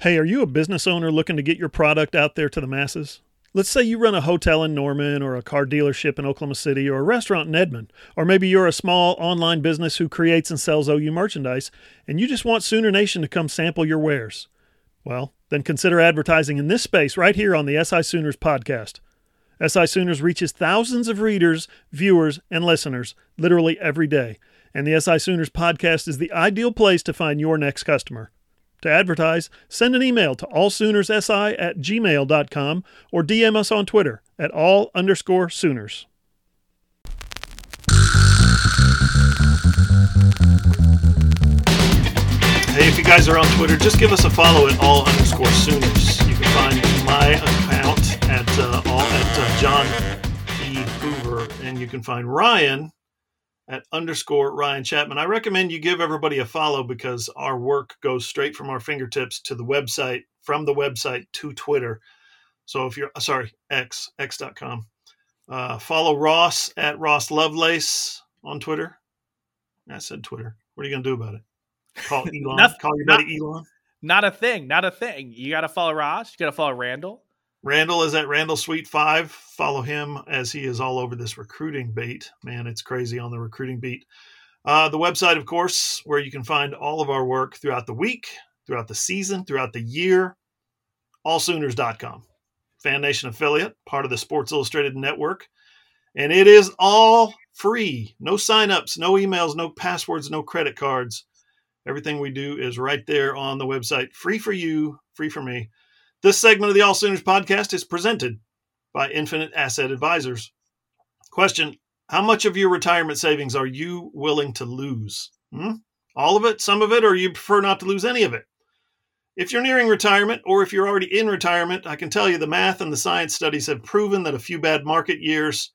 Hey, are you a business owner looking to get your product out there to the masses? Let's say you run a hotel in Norman or a car dealership in Oklahoma City or a restaurant in Edmond, or maybe you're a small online business who creates and sells OU merchandise and you just want Sooner Nation to come sample your wares. Well, then consider advertising in this space right here on the SI Sooners podcast. SI Sooners reaches thousands of readers, viewers, and listeners literally every day, and the SI Sooners podcast is the ideal place to find your next customer. To advertise, send an email to allsoonerssi at gmail.com or DM us on Twitter at all underscore Sooners. Hey, if you guys are on Twitter, just give us a follow at all underscore Sooners. You can find my account at uh, all at uh, John E Hoover and you can find Ryan at underscore Ryan Chapman. I recommend you give everybody a follow because our work goes straight from our fingertips to the website, from the website to Twitter. So if you're sorry, X, X.com. Uh, follow Ross at Ross Lovelace on Twitter. I said Twitter. What are you gonna do about it? Call Elon. Nothing- call your not- buddy Elon. Not a thing. Not a thing. You got to follow Ross. You got to follow Randall. Randall is at Randall Sweet Five. Follow him as he is all over this recruiting bait. Man, it's crazy on the recruiting beat. Uh, the website, of course, where you can find all of our work throughout the week, throughout the season, throughout the year. AllSooners.com. Fan Nation affiliate, part of the Sports Illustrated network. And it is all free. No signups, no emails, no passwords, no credit cards. Everything we do is right there on the website. Free for you, free for me. This segment of the All Sooners podcast is presented by Infinite Asset Advisors. Question How much of your retirement savings are you willing to lose? Hmm? All of it, some of it, or you prefer not to lose any of it? If you're nearing retirement or if you're already in retirement, I can tell you the math and the science studies have proven that a few bad market years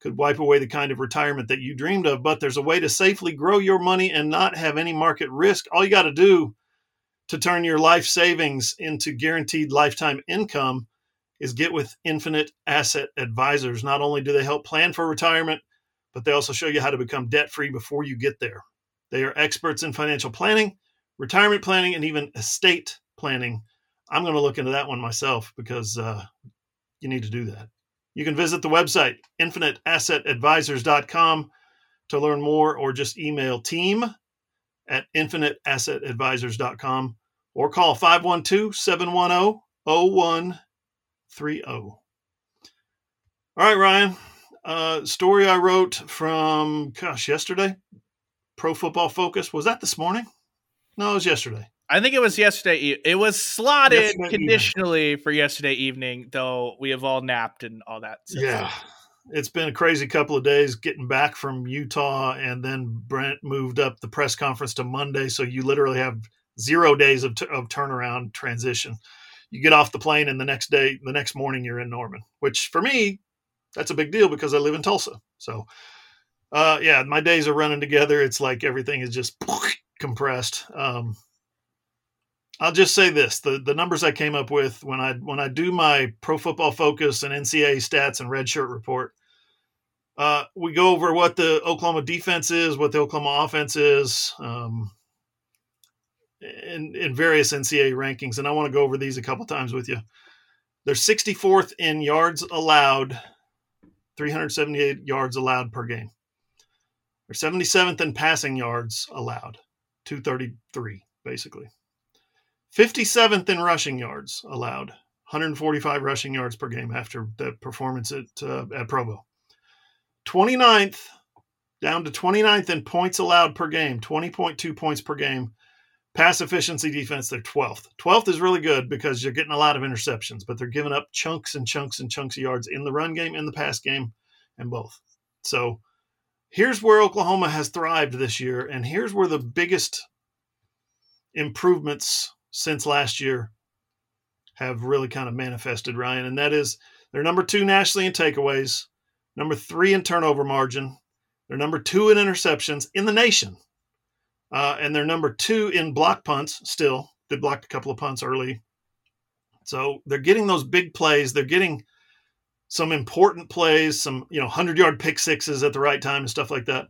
could wipe away the kind of retirement that you dreamed of. But there's a way to safely grow your money and not have any market risk. All you got to do to turn your life savings into guaranteed lifetime income is get with Infinite Asset Advisors. Not only do they help plan for retirement, but they also show you how to become debt free before you get there. They are experts in financial planning, retirement planning, and even estate planning. I'm going to look into that one myself because uh, you need to do that. You can visit the website, infiniteassetadvisors.com, to learn more or just email team at infiniteassetadvisors.com or call 512 710 0130. All right, Ryan. Uh, story I wrote from, gosh, yesterday. Pro Football Focus. Was that this morning? No, it was yesterday. I think it was yesterday. It was slotted Yesterday evening. conditionally for yesterday evening, though we have all napped and all that. stuff. Yeah. It's been a crazy couple of days getting back from Utah, and then Brent moved up the press conference to Monday. So you literally have zero days of, t- of turnaround transition. You get off the plane, and the next day, the next morning, you're in Norman, which for me, that's a big deal because I live in Tulsa. So, uh, yeah, my days are running together. It's like everything is just compressed. Um, I'll just say this: the the numbers I came up with when I when I do my Pro Football Focus and NCAA stats and Red Shirt report, uh, we go over what the Oklahoma defense is, what the Oklahoma offense is, um, in in various NCAA rankings, and I want to go over these a couple times with you. They're 64th in yards allowed, 378 yards allowed per game. They're 77th in passing yards allowed, 233 basically. 57th in rushing yards allowed, 145 rushing yards per game after that performance at uh, at Provo. 29th down to 29th in points allowed per game, 20.2 points per game. Pass efficiency defense, they're 12th. 12th is really good because you're getting a lot of interceptions, but they're giving up chunks and chunks and chunks of yards in the run game, in the pass game, and both. So here's where Oklahoma has thrived this year, and here's where the biggest improvements since last year have really kind of manifested, Ryan, and that is they're number two nationally in takeaways, number three in turnover margin, they're number two in interceptions in the nation, uh, and they're number two in block punts still. They blocked a couple of punts early. So they're getting those big plays. They're getting some important plays, some, you know, 100 yard pick sixes at the right time and stuff like that.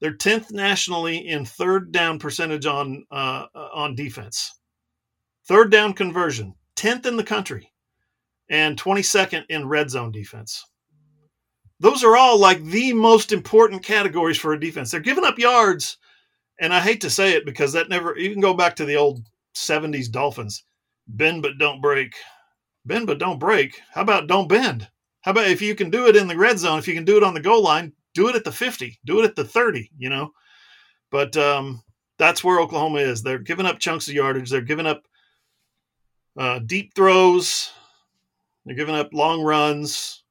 They're 10th nationally in third down percentage on uh, on defense. Third down conversion, 10th in the country, and 22nd in red zone defense. Those are all like the most important categories for a defense. They're giving up yards, and I hate to say it because that never, you can go back to the old 70s Dolphins bend but don't break. Bend but don't break. How about don't bend? How about if you can do it in the red zone, if you can do it on the goal line, do it at the 50, do it at the 30, you know? But um, that's where Oklahoma is. They're giving up chunks of yardage. They're giving up uh, deep throws. They're giving up long runs,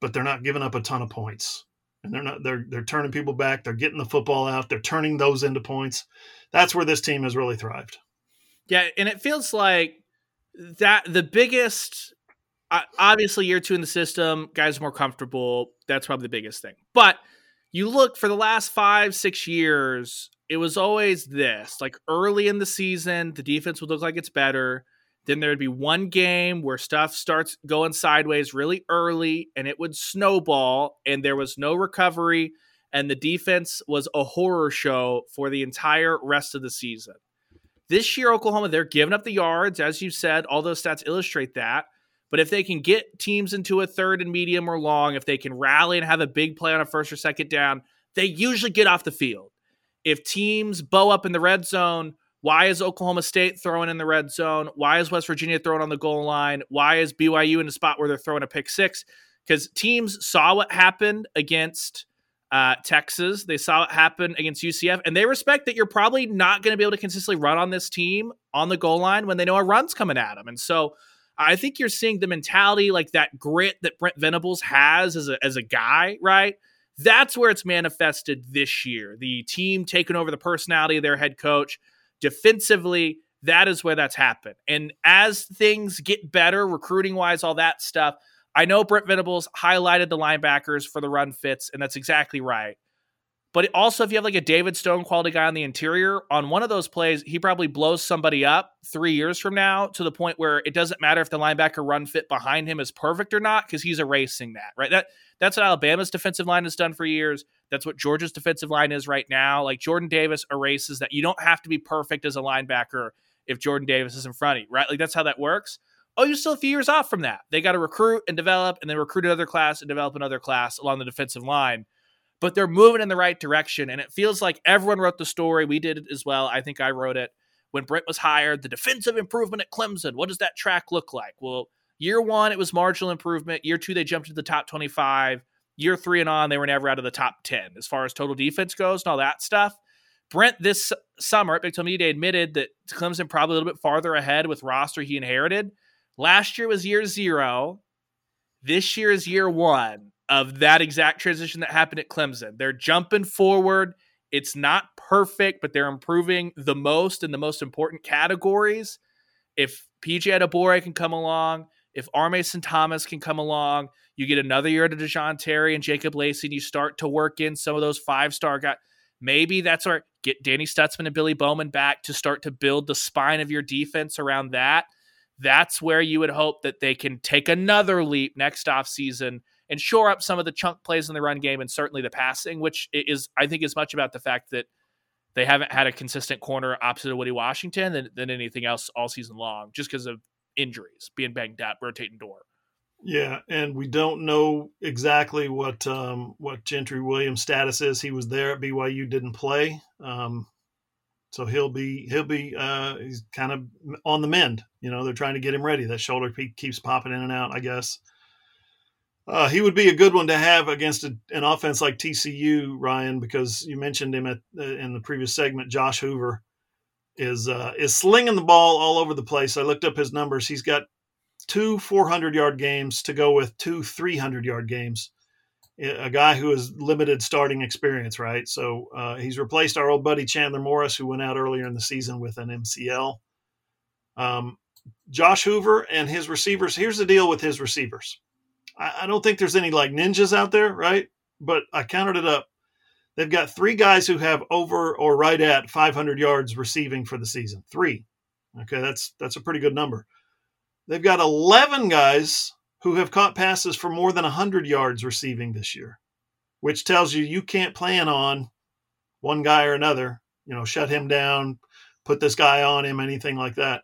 but they're not giving up a ton of points. And they're not they're they're turning people back. They're getting the football out. They're turning those into points. That's where this team has really thrived. Yeah, and it feels like that the biggest obviously year two in the system, guys are more comfortable. That's probably the biggest thing. But you look for the last five, six years, it was always this like early in the season, the defense would look like it's better. Then there would be one game where stuff starts going sideways really early and it would snowball, and there was no recovery. And the defense was a horror show for the entire rest of the season. This year, Oklahoma, they're giving up the yards. As you said, all those stats illustrate that. But if they can get teams into a third and medium or long, if they can rally and have a big play on a first or second down, they usually get off the field. If teams bow up in the red zone, why is Oklahoma State throwing in the red zone? Why is West Virginia throwing on the goal line? Why is BYU in a spot where they're throwing a pick six? Because teams saw what happened against uh, Texas. They saw it happen against UCF, and they respect that you're probably not going to be able to consistently run on this team on the goal line when they know a run's coming at them. And so I think you're seeing the mentality, like that grit that Brent Venables has as a, as a guy, right? That's where it's manifested this year. The team taking over the personality of their head coach defensively. That is where that's happened. And as things get better, recruiting wise, all that stuff, I know Brent Venables highlighted the linebackers for the run fits, and that's exactly right. But also, if you have like a David Stone quality guy on the interior, on one of those plays, he probably blows somebody up three years from now to the point where it doesn't matter if the linebacker run fit behind him is perfect or not because he's erasing that. Right? That that's what Alabama's defensive line has done for years. That's what Georgia's defensive line is right now. Like Jordan Davis erases that. You don't have to be perfect as a linebacker if Jordan Davis is in front of you, right? Like that's how that works oh, you're still a few years off from that. They got to recruit and develop and then recruit another class and develop another class along the defensive line. But they're moving in the right direction. And it feels like everyone wrote the story. We did it as well. I think I wrote it when Brent was hired. The defensive improvement at Clemson. What does that track look like? Well, year one, it was marginal improvement. Year two, they jumped to the top 25. Year three and on, they were never out of the top 10 as far as total defense goes and all that stuff. Brent this summer at Big 12 Media Day admitted that Clemson probably a little bit farther ahead with roster he inherited. Last year was year zero. This year is year one of that exact transition that happened at Clemson. They're jumping forward. It's not perfect, but they're improving the most in the most important categories. If PJ Adebawore can come along, if. St. Thomas can come along, you get another year to Da'Jon Terry and Jacob Lacey, and you start to work in some of those five star guys. Maybe that's where get Danny Stutsman and Billy Bowman back to start to build the spine of your defense around that that's where you would hope that they can take another leap next offseason and shore up some of the chunk plays in the run game and certainly the passing, which is, I think, as much about the fact that they haven't had a consistent corner opposite of Woody Washington than, than anything else all season long, just because of injuries, being banged up, rotating door. Yeah, and we don't know exactly what um, what Gentry Williams' status is. He was there at BYU, didn't play. Um, so he'll be he'll be uh, he's kind of on the mend. You know, they're trying to get him ready. That shoulder keeps popping in and out. I guess uh, he would be a good one to have against a, an offense like TCU, Ryan, because you mentioned him at uh, in the previous segment. Josh Hoover is uh, is slinging the ball all over the place. I looked up his numbers. He's got two 400 yard games to go with two 300 yard games a guy who has limited starting experience, right? So uh, he's replaced our old buddy Chandler Morris, who went out earlier in the season with an MCL. Um, Josh Hoover and his receivers. Here's the deal with his receivers. I, I don't think there's any like ninjas out there, right? But I counted it up. They've got three guys who have over or right at 500 yards receiving for the season. Three. Okay, that's that's a pretty good number. They've got 11 guys who have caught passes for more than 100 yards receiving this year, which tells you you can't plan on one guy or another, you know, shut him down, put this guy on him, anything like that.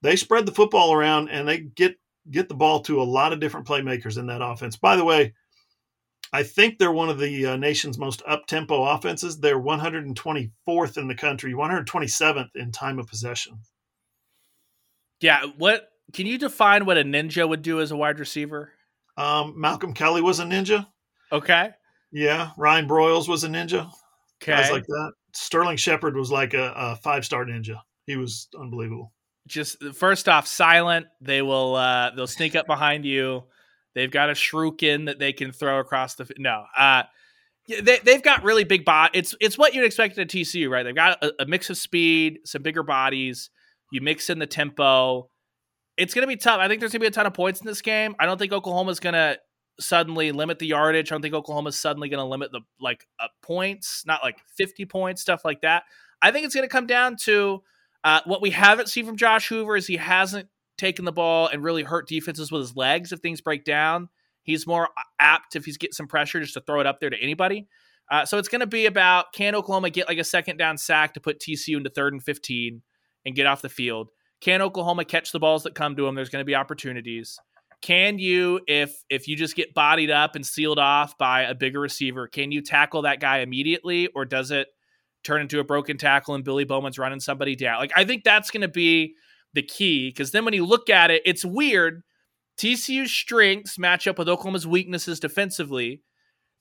They spread the football around and they get get the ball to a lot of different playmakers in that offense. By the way, I think they're one of the uh, nation's most up tempo offenses. They're 124th in the country, 127th in time of possession. Yeah, what can you define what a ninja would do as a wide receiver? Um, Malcolm Kelly was a ninja. Okay. Yeah, Ryan Broyles was a ninja. Okay. Guys like that. Sterling Shepard was like a, a five star ninja. He was unbelievable. Just first off, silent. They will uh, they'll sneak up behind you. They've got a shuriken that they can throw across the no. Uh, they they've got really big bot. It's it's what you'd expect at TCU, right? They've got a, a mix of speed, some bigger bodies. You mix in the tempo it's going to be tough. I think there's going to be a ton of points in this game. I don't think Oklahoma's going to suddenly limit the yardage. I don't think Oklahoma's suddenly going to limit the like uh, points, not like 50 points, stuff like that. I think it's going to come down to uh, what we haven't seen from Josh Hoover is he hasn't taken the ball and really hurt defenses with his legs if things break down. He's more apt if he's getting some pressure just to throw it up there to anybody. Uh, so it's going to be about can Oklahoma get like a second down sack to put TCU into third and 15 and get off the field? Can Oklahoma catch the balls that come to them? There's going to be opportunities. Can you, if if you just get bodied up and sealed off by a bigger receiver, can you tackle that guy immediately, or does it turn into a broken tackle and Billy Bowman's running somebody down? Like I think that's going to be the key because then when you look at it, it's weird. TCU's strengths match up with Oklahoma's weaknesses defensively.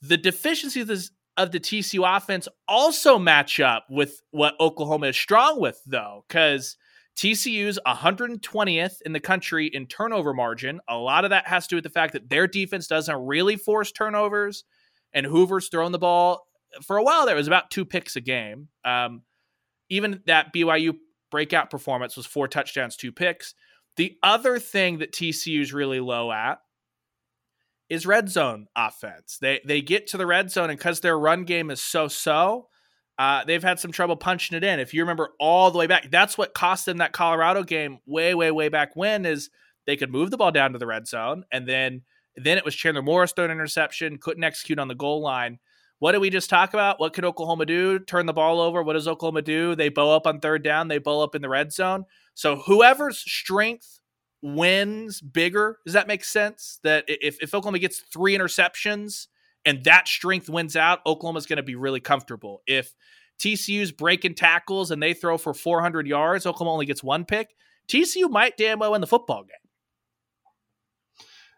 The deficiencies of the TCU offense also match up with what Oklahoma is strong with, though, because TCU's 120th in the country in turnover margin. A lot of that has to do with the fact that their defense doesn't really force turnovers, and Hoover's throwing the ball for a while. There was about two picks a game. Um, even that BYU breakout performance was four touchdowns, two picks. The other thing that TCU is really low at is red zone offense. They they get to the red zone and because their run game is so so, uh, they've had some trouble punching it in. If you remember all the way back, that's what cost them that Colorado game way way way back when is they could move the ball down to the red zone and then then it was Chandler Morris throwing interception, couldn't execute on the goal line. What did we just talk about? What could Oklahoma do? Turn the ball over. What does Oklahoma do? They bow up on third down. They bow up in the red zone. So whoever's strength wins bigger, does that make sense? That if, if Oklahoma gets three interceptions and that strength wins out, Oklahoma's going to be really comfortable. If TCU's breaking tackles and they throw for 400 yards, Oklahoma only gets one pick. TCU might damn well win the football game.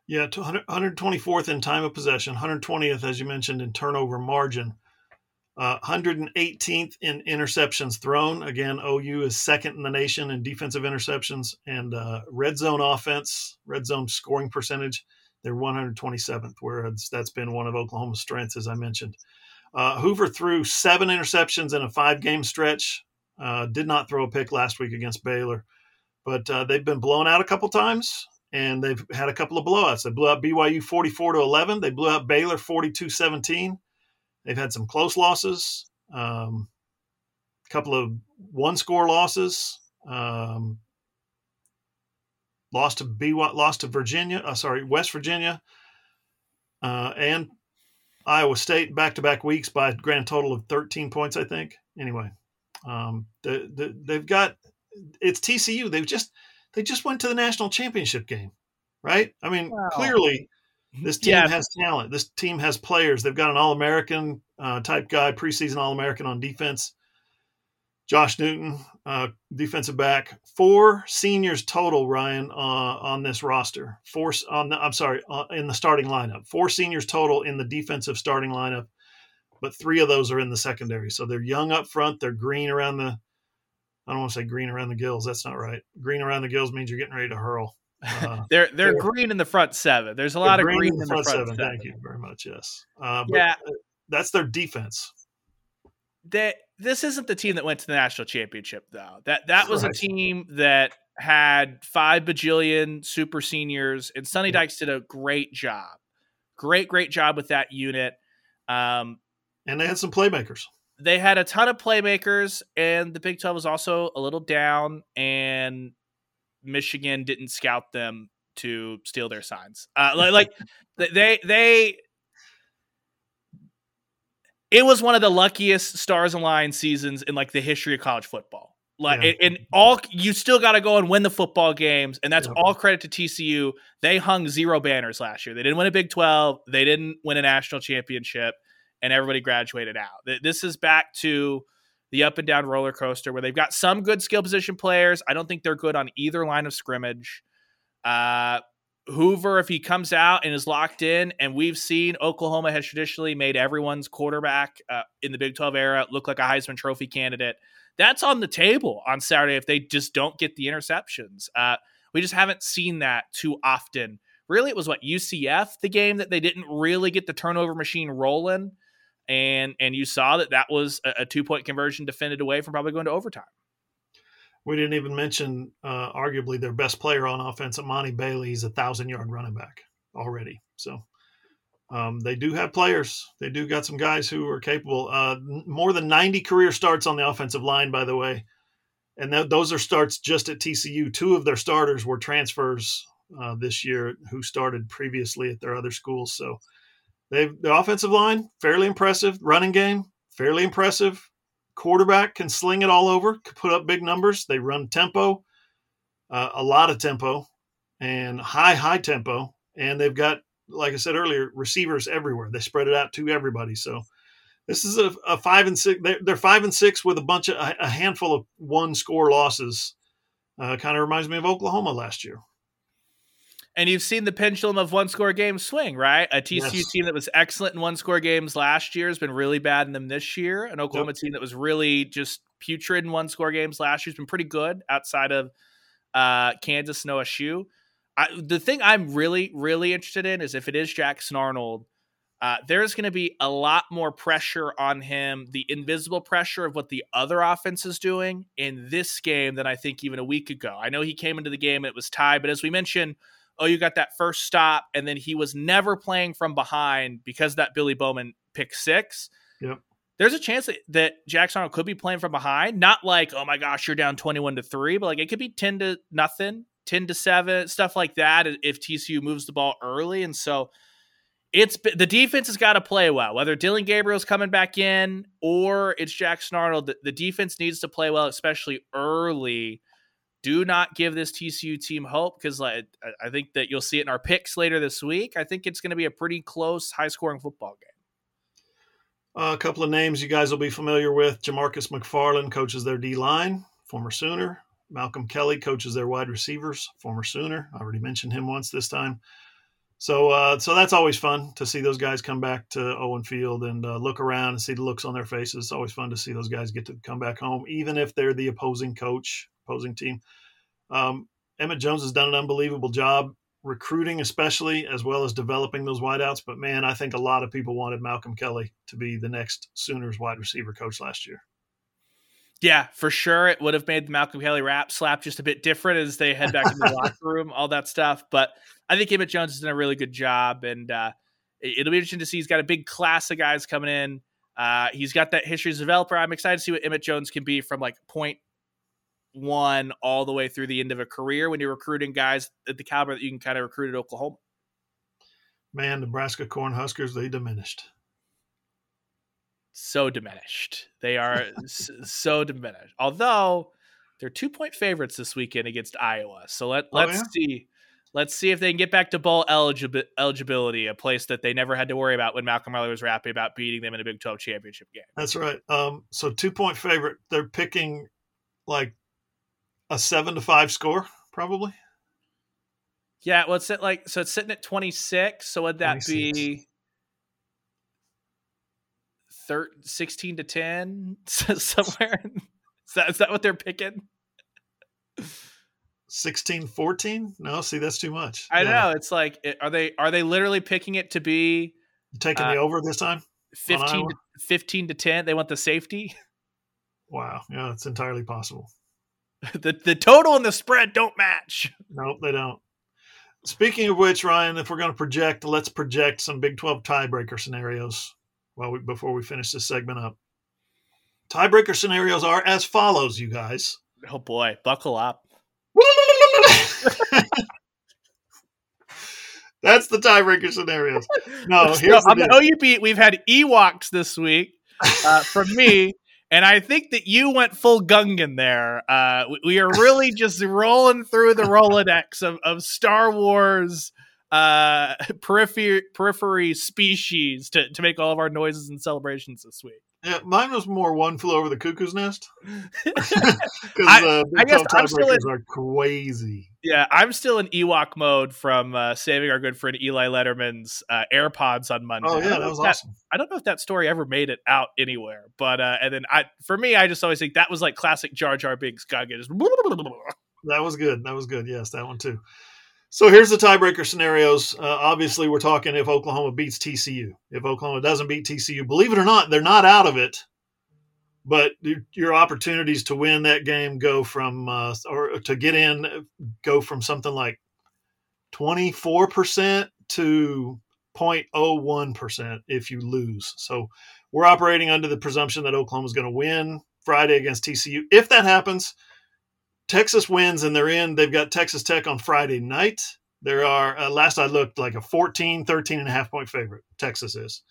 Yeah, 124th in time of possession, 120th, as you mentioned, in turnover margin, uh, 118th in interceptions thrown. Again, OU is second in the nation in defensive interceptions and uh, red zone offense, red zone scoring percentage. They're 127th, whereas that's been one of Oklahoma's strengths, as I mentioned. Uh, Hoover threw seven interceptions in a five game stretch. Uh, did not throw a pick last week against Baylor, but uh, they've been blown out a couple times and they've had a couple of blowouts. They blew out BYU 44 to 11. They blew out Baylor 42 17. They've had some close losses, um, a couple of one score losses. Um, lost to BYU, lost to Virginia, uh, sorry, West Virginia, uh, and Iowa State back to back weeks by a grand total of 13 points, I think. Anyway, um, the, the, they've got it's TCU. They've just they just went to the national championship game, right? I mean, wow. clearly this team yeah. has talent. This team has players. They've got an All American uh, type guy, preseason All American on defense. Josh Newton, uh, defensive back. Four seniors total, Ryan, uh, on this roster. Four on the, I'm sorry, uh, in the starting lineup. Four seniors total in the defensive starting lineup, but three of those are in the secondary. So they're young up front. They're green around the I don't want to say green around the gills. That's not right. Green around the gills means you're getting ready to hurl. Uh, they're, they're, they're green in the front seven. There's a lot of green in the front, front seven. seven. Thank you very much. Yes. Uh, yeah. That's their defense. That this isn't the team that went to the national championship though. That that was right. a team that had five bajillion super seniors, and Sonny yeah. Dykes did a great job. Great, great job with that unit. Um, and they had some playmakers they had a ton of playmakers, and the Big 12 was also a little down, and Michigan didn't scout them to steal their signs. Uh, like, like they they it was one of the luckiest stars and lions seasons in like the history of college football. Like yeah. and all you still got to go and win the football games, and that's yeah. all credit to TCU. They hung zero banners last year. They didn't win a Big Twelve. They didn't win a national championship and everybody graduated out. This is back to the up and down roller coaster where they've got some good skill position players. I don't think they're good on either line of scrimmage. Uh, Hoover, if he comes out and is locked in, and we've seen Oklahoma has traditionally made everyone's quarterback uh, in the Big 12 era look like a Heisman Trophy candidate. That's on the table on Saturday if they just don't get the interceptions. Uh, we just haven't seen that too often. Really, it was what UCF, the game that they didn't really get the turnover machine rolling and and you saw that that was a, a two point conversion defended away from probably going to overtime. We didn't even mention uh, arguably their best player on offense, Emani Bailey. He's a thousand yard running back already. So um, they do have players. They do got some guys who are capable. Uh, more than 90 career starts on the offensive line, by the way. And th- those are starts just at TCU. Two of their starters were transfers uh, this year who started previously at their other schools. So they the offensive line fairly impressive. Running game fairly impressive quarterback can sling it all over, can put up big numbers. They run tempo, uh, a lot of tempo, and high, high tempo. And they've got, like I said earlier, receivers everywhere. They spread it out to everybody. So this is a, a five and six. They're, they're, five and six with a bunch of a, handful of one score losses. Uh, kind of reminds me of Oklahoma last year. And you've seen the pendulum of one score games swing, right? A TCU yes. team that was excellent in one score games last year has been really bad in them this year. An Oklahoma yep. team that was really just putrid in one score games last year has been pretty good outside of uh, Kansas and OSU. I, the thing I'm really, really interested in is if it is Jackson Arnold, uh, there's going to be a lot more pressure on him, the invisible pressure of what the other offense is doing in this game than I think even a week ago. I know he came into the game, it was tied, but as we mentioned, oh, you got that first stop, and then he was never playing from behind because that Billy Bowman pick six. Yep. There's a chance that, that Jackson Arnold could be playing from behind. Not like, oh my gosh, you're down 21 to three, but like it could be 10 to nothing, 10 to seven, stuff like that if TCU moves the ball early. And so it's the defense has got to play well. Whether Dillon Gabriel's coming back in or it's Jackson Arnold, the, the defense needs to play well, especially early do not give this TCU team hope because like, I think that you'll see it in our picks later this week. I think it's going to be a pretty close, high scoring football game. Uh, a couple of names you guys will be familiar with. Jamarkus McFarland coaches their D line, former Sooner. Malcolm Kelly coaches their wide receivers, former Sooner. I already mentioned him once this time. So, uh, so that's always fun to see those guys come back to Owen Field and uh, look around and see the looks on their faces. It's always fun to see those guys get to come back home, even if they're the opposing coach opposing team. Um, Emmett Jones has done an unbelievable job recruiting, especially as well as developing those wideouts. But man, I think a lot of people wanted Malcolm Kelly to be the next Sooners wide receiver coach last year. Yeah, for sure. It would have made the Malcolm Kelly rap slap just a bit different as they head back into the locker room, all that stuff. But I think Emmett Jones has done a really good job, and uh, it'll be interesting to see. He's got a big class of guys coming in. Uh, he's got that history as a developer. I'm excited to see what Emmett Jones can be from like point one all the way through the end of a career when you're recruiting guys at the caliber that you can kind of recruit at Oklahoma? Man, Nebraska Cornhuskers, they diminished. So diminished. They are so diminished. Although they're two point favorites this weekend against Iowa. So let, oh, let's oh, yeah? see. Let's see if they can get back to bowl eligi- eligibility, a place that they never had to worry about when Malcolm Riley was rapping about beating them in a Big 12 championship game. That's right. Um, so two point favorite. They're picking like a seven to five score, probably. Yeah, well, it's at like so it's sitting at twenty six. So would that 26. be 13, 16 to ten somewhere? Is that is that what they're picking? 16 14 no see that's too much i yeah. know it's like are they are they literally picking it to be taking uh, the over this time 15 to, 15 to 10 they want the safety wow yeah it's entirely possible the the total and the spread don't match. Nope, they don't. Speaking of which, Ryan, if we're going to project, let's project some Big 12 tiebreaker scenarios while we, before we finish this segment up. Tiebreaker scenarios are as follows, you guys. Oh boy, buckle up. That's the tiebreaker scenarios. No, here's on the, OUP, we've had Ewoks this week uh, from me. And I think that you went full Gungan there. Uh, we, we, are really just rolling through the Rolodex of, of Star Wars uh, periphery, periphery species to, to make all of our noises and celebrations this week. Yeah, mine was more one flew over the cuckoo's nest. Because uh, I guess I'm still in, are crazy. Yeah, I'm still in Ewok mode from uh, saving our good friend Eli Lederman's uh, AirPods on Monday. Oh yeah, that was that, awesome. I don't know if that story ever made it out anywhere, but uh, and then I, for me, I just always think that was like classic Jar Jar Binks. God, just that was good. That was good. Yes, that one too. So here's the tiebreaker scenarios. Uh, obviously, we're talking if Oklahoma beats TCU. If Oklahoma doesn't beat TCU, believe it or not, they're not out of it. But your opportunities to win that game go from uh, or to get in go from something like 24% to 0.01% if you lose. So we're operating under the presumption that Oklahoma is going to win Friday against TCU. If that happens, Texas wins and they're in. They've got Texas Tech on Friday night. There are, uh, last I looked, like a 14, 13 and a half point favorite. Texas is.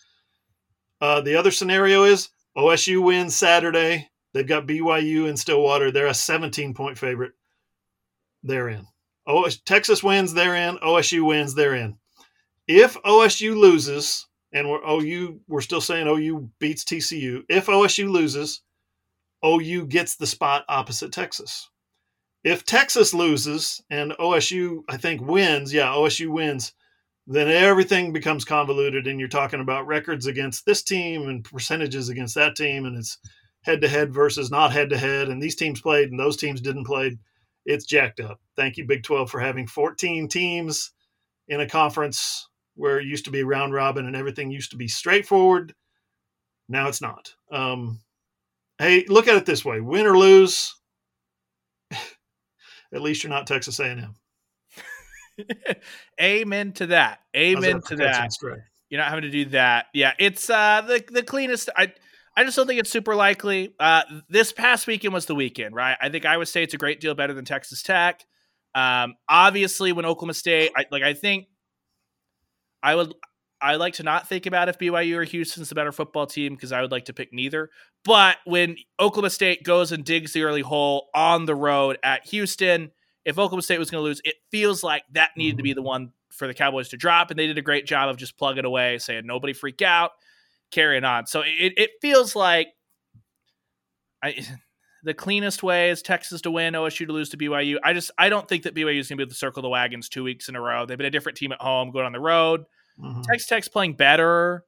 Uh, the other scenario is OSU wins Saturday. They've got BYU in Stillwater. They're a 17 point favorite. They're in. Oh, Texas wins, they're in. OSU wins, they're in. If OSU loses, and we're oh, OU, we're still saying OU beats TCU. If OSU loses, OU gets the spot opposite Texas. If Texas loses and OSU, I think, wins, yeah, OSU wins, then everything becomes convoluted and you're talking about records against this team and percentages against that team and it's head to head versus not head to head and these teams played and those teams didn't play. It's jacked up. Thank you big 12 for having 14 teams in a conference where it used to be round robin and everything used to be straightforward. Now it's not. Um, hey look at it this way win or lose at least you're not texas a&m Amen to that. Amen to that. You're not having to do that. Yeah, it's uh the the cleanest. I I just don't think it's super likely. Uh, this past weekend was the weekend, right? I think I would say it's a great deal better than Texas Tech. Um, obviously, when Oklahoma State, I, like I think I would I like to not think about if BYU or Houston's the better football team because I would like to pick neither. But when Oklahoma State goes and digs the early hole on the road at Houston, if Oklahoma State was going to lose, it feels like that needed to be the one for the Cowboys to drop, and they did a great job of just plugging away, saying nobody freak out, carrying on. So it, it feels like I the cleanest way is Texas to win, OSU to lose to BYU. I just I don't think that BYU is going to be able to circle the wagons two weeks in a row. They've been a different team at home, going on the road. Mm-hmm. Texas Tech's playing better.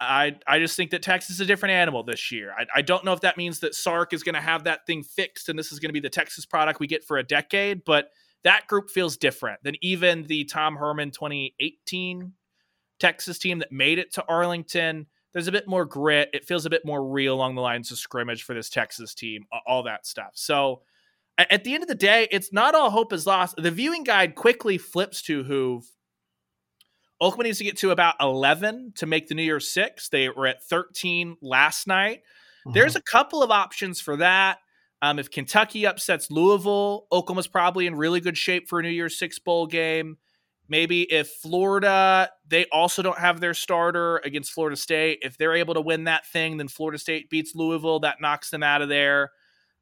I I just think that Texas is a different animal this year. I, I don't know if that means that Sark is going to have that thing fixed and this is going to be the Texas product we get for a decade, but that group feels different than even the Tom Herman 2018 Texas team that made it to Arlington. There's a bit more grit. It feels a bit more real along the lines of scrimmage for this Texas team, all that stuff. So at the end of the day, it's not all hope is lost. The viewing guide quickly flips to who Oklahoma needs to get to about 11 to make the New Year's Six. They were at 13 last night. Mm-hmm. There's a couple of options for that. Um, if Kentucky upsets Louisville, Oklahoma's probably in really good shape for a New Year's Six bowl game. Maybe if Florida, they also don't have their starter against Florida State. If they're able to win that thing, then Florida State beats Louisville. That knocks them out of there.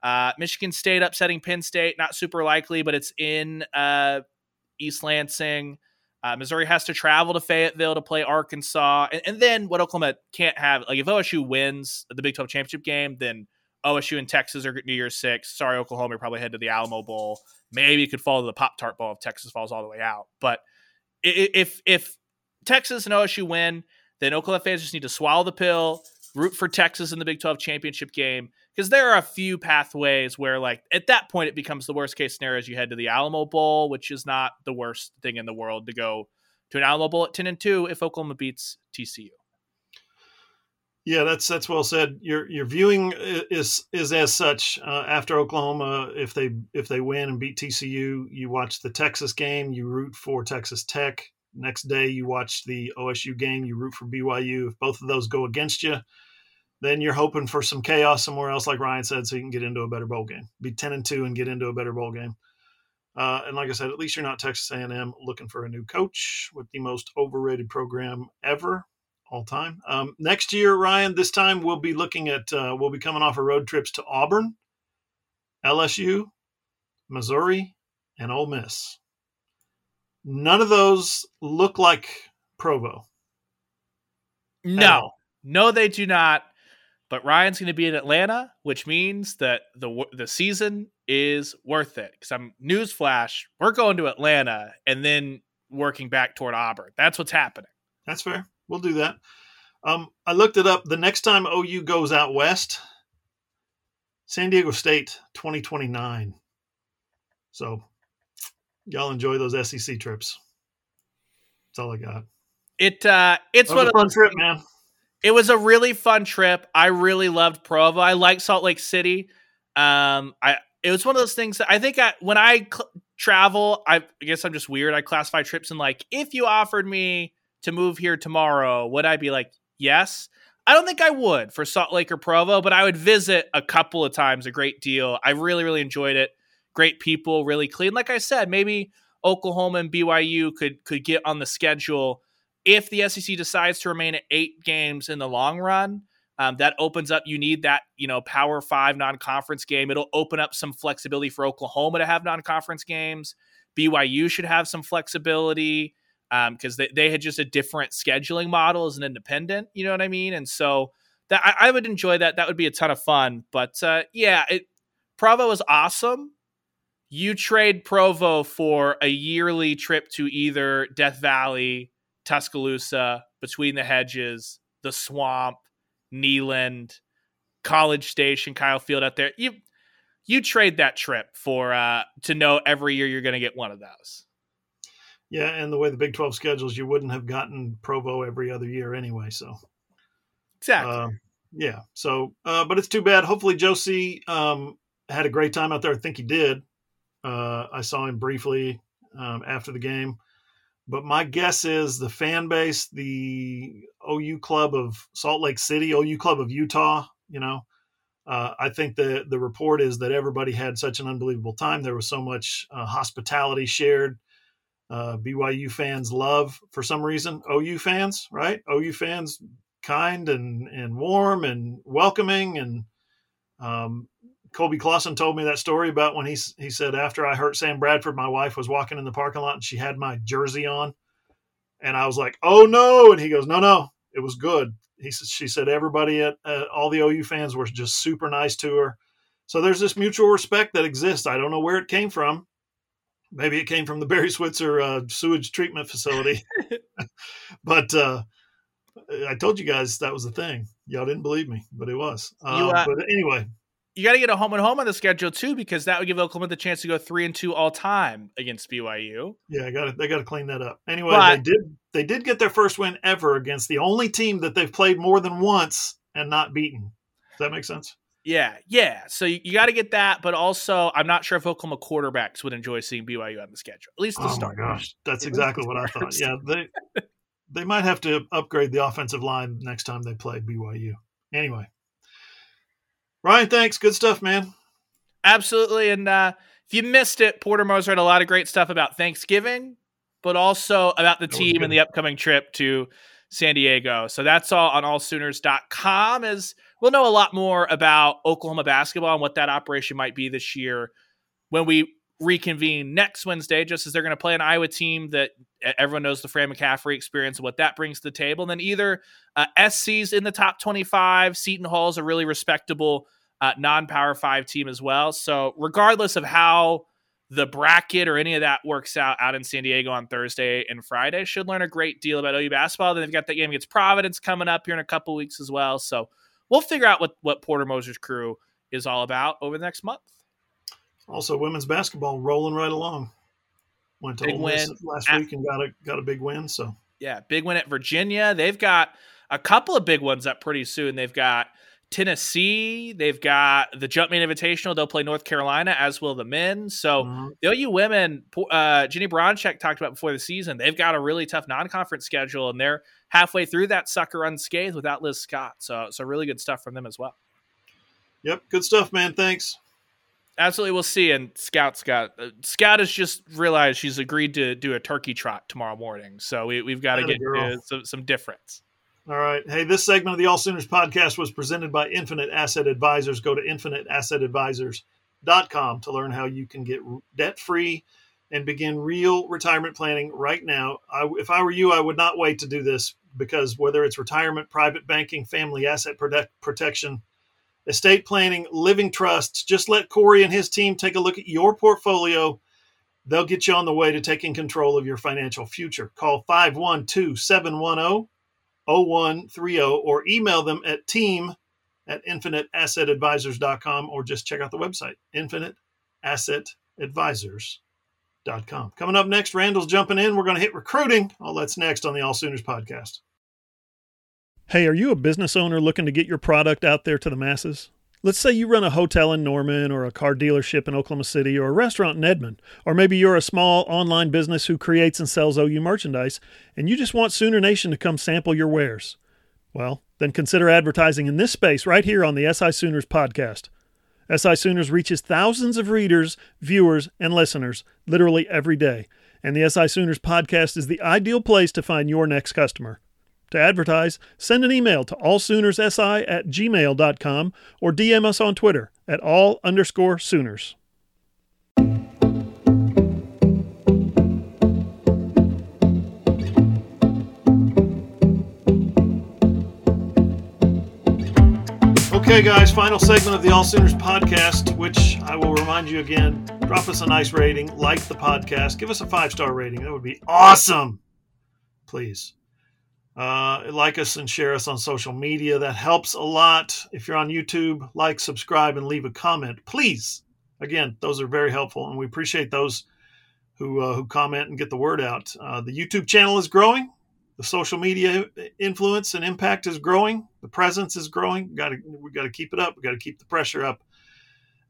Uh, Michigan State upsetting Penn State, not super likely, but it's in uh, East Lansing. Uh, Missouri has to travel to Fayetteville to play Arkansas, and, and, then what Oklahoma can't have, like if OSU wins the Big 12 championship game, then OSU and Texas are New Year's Six. Sorry, Oklahoma, you probably head to the Alamo Bowl. Maybe you could fall to the Pop Tart Bowl if Texas falls all the way out. But if if Texas and OSU win, then Oklahoma fans just need to swallow the pill, root for Texas in the Big 12 championship game because there are a few pathways where like at that point it becomes the worst case scenario as you head to the Alamo Bowl, which is not the worst thing in the world to go to an Alamo Bowl at 10 and 2 if Oklahoma beats TCU. Yeah, that's that's well said. Your your viewing is is as such. Uh, after Oklahoma, if they if they win and beat TCU, you watch the Texas game. You root for Texas Tech. Next day, you watch the OSU game. You root for BYU. If both of those go against you, then you're hoping for some chaos somewhere else, like Ryan said, so you can get into a better bowl game. Be ten and two and get into a better bowl game. Uh, and like I said, at least you're not Texas A&M looking for a new coach with the most overrated program ever, all time. Um, next year, Ryan, this time we'll be looking at uh, we'll be coming off of road trips to Auburn, LSU, Missouri, and Ole Miss. None of those look like Provo. No, no, they do not. But Ryan's going to be in Atlanta, which means that the the season is worth it. Because I'm newsflash, we're going to Atlanta and then working back toward Auburn. That's what's happening. That's fair. We'll do that. Um, I looked it up. The next time OU goes out west, San Diego State, 2029. So y'all enjoy those SEC trips. That's all I got. It uh, it's one of fun trip, man It was a really fun trip. I really loved Provo. I like Salt Lake City. Um, I it was one of those things that I think I, when I cl- travel, I, I guess I'm just weird. I classify trips in like if you offered me to move here tomorrow, would I be like yes? I don't think I would for Salt Lake or Provo, but I would visit a couple of times a great deal. I really, really enjoyed it. Great people, really clean. Like I said, maybe Oklahoma and BYU could could get on the schedule if the SEC decides to remain at eight games in the long run. Um, that opens up. You need that, you know, Power Five non-conference game. It'll open up some flexibility for Oklahoma to have non-conference games. BYU should have some flexibility because um, they, they had just a different scheduling model as an independent. You know what I mean? And so that I, I would enjoy that. That would be a ton of fun. But uh, yeah, it Provo is awesome. You trade Provo for a yearly trip to either Death Valley, Tuscaloosa, Between the Hedges, the Swamp, Neyland, College Station, Kyle Field out there. You you trade that trip for uh to know every year you're going to get one of those. Yeah, and the way the Big 12 schedules, you wouldn't have gotten Provo every other year anyway. So, exactly. Uh, yeah. So, uh, but it's too bad. Hopefully, Joe C um, had a great time out there. I think he did. Uh, I saw him briefly um, after the game. But my guess is the fan base, the OU club of Salt Lake City, OU club of Utah, you know, uh, I think the the report is that everybody had such an unbelievable time. There was so much uh, hospitality shared. Uh, BYU fans love for some reason OU fans, right? OU fans kind and and warm and welcoming and um, Coleby Clawson told me that story about when he he said after I hurt Sam Bradford, my wife was walking in the parking lot and she had my jersey on, and I was like, "Oh no!" And he goes, "No, no, it was good." He said she said everybody at, at all the OU fans were just super nice to her. So there's this mutual respect that exists. I don't know where it came from. Maybe it came from the Barry Switzer uh, sewage treatment facility, but uh, I told you guys that was the thing. Y'all didn't believe me, but it was. Uh, uh, but anyway, you got to get a home and home on the schedule too, because that would give Oklahoma the chance to go three and two all time against BYU. Yeah, I got to They got to clean that up. Anyway, but, they did. They did get their first win ever against the only team that they've played more than once and not beaten. Does that make sense? Yeah, yeah. So you, you got to get that, but also I'm not sure if Oklahoma quarterbacks would enjoy seeing BYU on the schedule. At least the oh start. my gosh, that's exactly what I thought. Yeah, they they might have to upgrade the offensive line next time they play BYU. Anyway, Ryan, thanks. Good stuff, man. Absolutely. And uh, if you missed it, Porter Moser had a lot of great stuff about Thanksgiving, but also about the team and the upcoming trip to San Diego. So that's all on allsooners.com as we'll know a lot more about Oklahoma basketball and what that operation might be this year when we reconvene next Wednesday, just as they're going to play an Iowa team that everyone knows the Fran McCaffery experience and what that brings to the table. And then either uh, SC's in the top 25, Seton Hall's a really respectable uh, non power five team as well. So, regardless of how the bracket or any of that works out out in San Diego on Thursday and Friday, should learn a great deal about OU basketball. Then they've got that game against Providence coming up here in a couple weeks as well. So, we'll figure out what, what Porter Moser's crew is all about over the next month. Also, women's basketball rolling right along. Went to big Ole Miss last at, week and got a got a big win. So yeah, big win at Virginia. They've got a couple of big ones up pretty soon. They've got Tennessee. They've got the Jumpman Invitational. They'll play North Carolina, as will the men. So mm-hmm. the OU women, uh, Jennie Baranczyk talked about before the season, they've got a really tough non-conference schedule, and they're halfway through that sucker unscathed without Liz Scott. So, so really good stuff from them as well. Yep, good stuff, man. Thanks. Absolutely, we'll see. And Scout, Scott, uh, Scout has just realized she's agreed to do a turkey trot tomorrow morning. So we, have got to get some, some difference. All right. Hey, this segment of the All Sooners podcast was presented by Infinite Asset Advisors. Go to infiniteassetadvisors.com to learn how you can get debt free and begin real retirement planning right now. I, if I were you, I would not wait to do this because whether it's retirement, private banking, family asset protect, protection, estate planning, living trusts, just let Corey and his team take a look at your portfolio. They'll get you on the way to taking control of your financial future. Call 512 710 0130 or email them at team at infiniteassetadvisors.com or just check out the website, infiniteassetadvisors.com. Coming up next, Randall's jumping in. We're going to hit recruiting. All that's next on the All Sooners podcast. Hey, are you a business owner looking to get your product out there to the masses? Let's say you run a hotel in Norman or a car dealership in Oklahoma City or a restaurant in Edmond, or maybe you're a small online business who creates and sells OU merchandise and you just want Sooner Nation to come sample your wares. Well, then consider advertising in this space right here on the SI Sooners podcast. SI Sooners reaches thousands of readers, viewers, and listeners literally every day, and the SI Sooners podcast is the ideal place to find your next customer. To advertise, send an email to allsoonerssi at gmail.com or DM us on Twitter at all underscore Sooners. Okay, guys, final segment of the All Sooners podcast, which I will remind you again drop us a nice rating, like the podcast, give us a five star rating. That would be awesome. Please. Uh, like us and share us on social media. That helps a lot. If you're on YouTube, like, subscribe, and leave a comment. Please. Again, those are very helpful, and we appreciate those who uh, who comment and get the word out. Uh, the YouTube channel is growing. The social media influence and impact is growing. The presence is growing. Got to we got to keep it up. We got to keep the pressure up.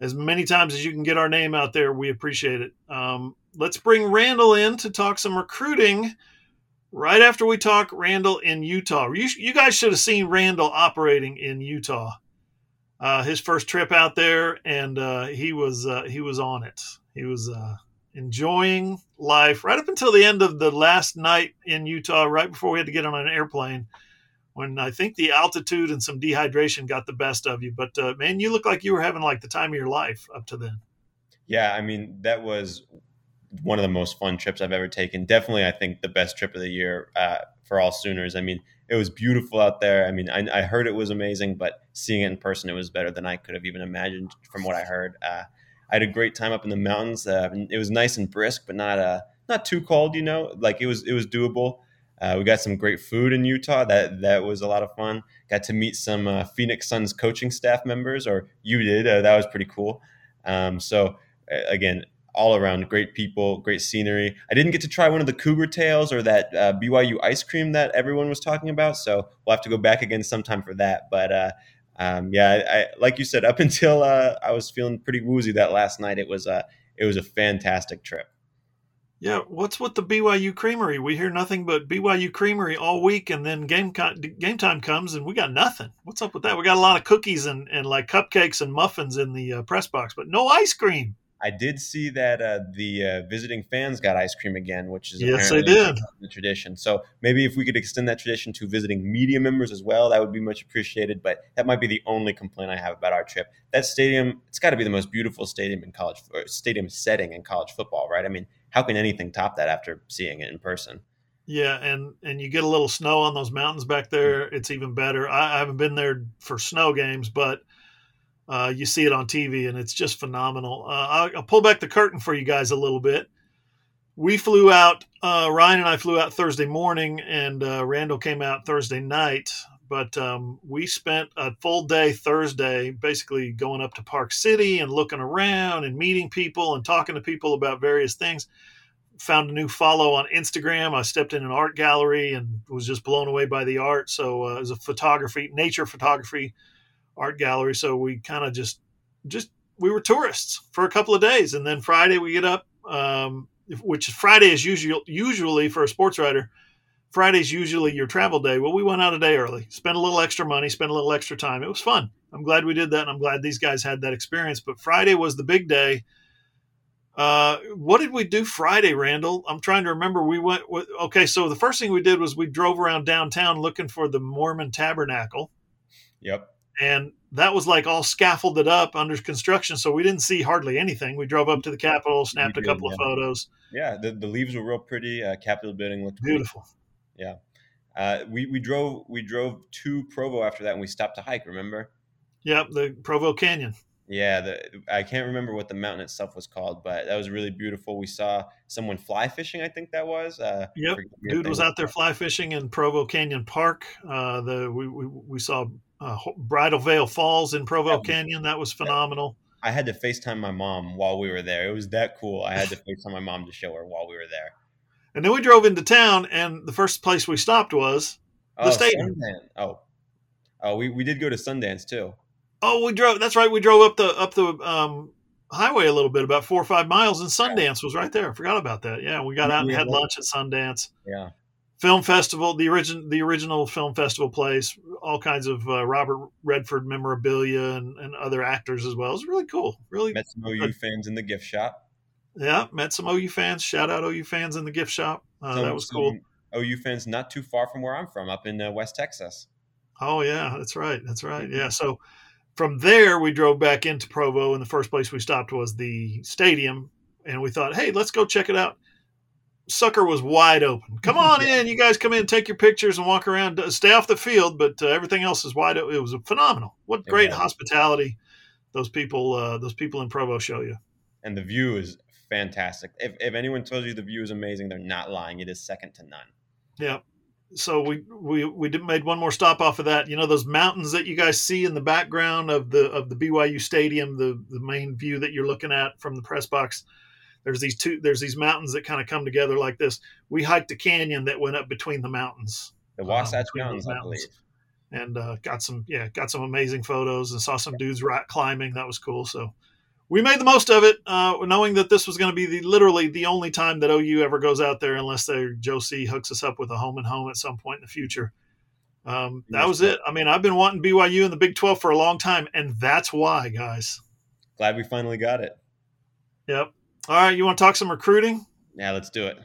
As many times as you can get our name out there, we appreciate it. Um, let's bring Randall in to talk some recruiting right after we talk Randall in Utah. You, you guys should have seen Randall operating in Utah. Uh, his first trip out there, and uh, he was uh, he was on it. He was uh, enjoying life right up until the end of the last night in Utah, right before we had to get on an airplane. When I think the altitude and some dehydration got the best of you, but uh, man, you look like you were having like the time of your life up to then. Yeah, I mean that was one of the most fun trips I've ever taken. Definitely, I think the best trip of the year uh, for all Sooners. I mean, it was beautiful out there. I mean, I, I, heard it was amazing, but seeing it in person, it was better than I could have even imagined from what I heard. Uh, I had a great time up in the mountains. Uh, it was nice and brisk, but not uh, not too cold. You know, like it was it was doable. Uh, we got some great food in Utah. That that was a lot of fun. Got to meet some uh, Phoenix Suns coaching staff members, or you did. that was pretty cool. Um, so again, all around great people, great scenery. I didn't get to try one of the cougar tails or that uh, BYU ice cream that everyone was talking about, so we'll have to go back again sometime for that. But uh, um, yeah, I, I, like you said, up until uh, I was feeling pretty woozy that last night, it was a it was a fantastic trip. Yeah, what's with the BYU Creamery? We hear nothing but BYU Creamery all week, and then game game time comes and we got nothing. What's up with that? We got a lot of cookies and, and like cupcakes and muffins in the uh, press box, but no ice cream. I did see that uh, the uh, visiting fans got ice cream again, which is yes, they did the tradition. So maybe if we could extend that tradition to visiting media members as well, that would be much appreciated. But that might be the only complaint I have about our trip. That stadium, it's got to be the most beautiful stadium in college stadium setting in college football, right? I mean, how can anything top that after seeing it in person? Yeah, and and you get a little snow on those mountains back there. It's even better. I, I haven't been there for snow games, but uh, you see it on TV, and it's just phenomenal. Uh, I'll, I'll, pull back the curtain for you guys a little bit. We flew out. Uh, Ryan and I flew out Thursday morning, and uh, Randall came out Thursday night. But um, we spent a full day Thursday, basically going up to Park City and looking around and meeting people and talking to people about various things. Found a new follow on Instagram. I stepped in an art gallery and was just blown away by the art. So uh, as a photography, nature photography art gallery. So we kind of just just we were tourists for a couple of days, and then Friday we get up, um, which Friday is usually usually for a sports writer. Friday's usually your travel day. Well, we went out a day early, spent a little extra money, spent a little extra time. It was fun. I'm glad we did that, and I'm glad these guys had that experience. But Friday was the big day. Uh, what did we do Friday, Randall? I'm trying to remember. We went. with, Okay, so the first thing we did was we drove around downtown looking for the Mormon Tabernacle. Yep and that was like all scaffolded up under construction, so we didn't see hardly anything. We drove up to the Capitol, snapped did, a couple yeah. of photos. Yeah, the, the leaves were real pretty. Uh, Capitol building looked beautiful. Pretty. Yeah, uh, we we drove we drove to Provo after that, and we stopped to hike. Remember? Yep, the Provo Canyon. Yeah, the, I can't remember what the mountain itself was called, but that was really beautiful. We saw someone fly fishing. I think that was. Uh, yep, dude was out there fly fishing in Provo Canyon Park. Uh, the we, we, we saw uh, Bridal Veil Falls in Provo yeah. Canyon. That was phenomenal. I had to FaceTime my mom while we were there. It was that cool. I had to FaceTime my mom to show her while we were there. And then we drove into town, and the first place we stopped was the oh, stadium. Sandman. Oh, Oh, we, we did go to Sundance too. Oh, we drove. That's right. We drove up the up the um, highway a little bit, about four or five miles, and Sundance was right there. I forgot about that. Yeah, we got out and had lunch at Sundance. Yeah. Film festival, the origin, the original film festival place, all kinds of uh, Robert Redford memorabilia and, and other actors as well. It was really cool. Really, Met some OU fans in the gift shop. yeah. Met some OU fans. Shout out OU fans in the gift shop. Uh, Some- that was cool. OU fans not too far from where I'm from, up in uh, West Texas. Oh yeah, that's right. That's right. Yeah. So from there we drove back into Provo and the first place we stopped was the stadium and we thought, "Hey, let's go check it out." Sucker was wide open. Come on in, you guys come in, take your pictures and walk around. Uh, Stay off the field, but uh, everything else is wide open. It was phenomenal. What great was. hospitality those people uh, those people in Provo show you. And the view is fantastic. If, if anyone tells you the view is amazing, they're not lying. It is second to none. Yeah. So we we we did made one more stop off of that. You know those mountains that you guys see in the background of the of the BYU stadium, the the main view that you're looking at from the press box. There's these two. There's these mountains that kind of come together like this. We hiked a canyon that went up between the mountains The Wasatch between Mountains, believe. and uh, got some yeah got some amazing photos and saw some dudes rock climbing. That was cool. So we made the most of it, uh, knowing that this was going to be the literally the only time that OU ever goes out there, unless they Joe C hooks us up with a home and home at some point in the future. Um, that was it. I mean, I've been wanting BYU in the Big Twelve for a long time, and that's why, guys. Glad we finally got it. Yep. All right, you want to talk some recruiting? Yeah, let's do it.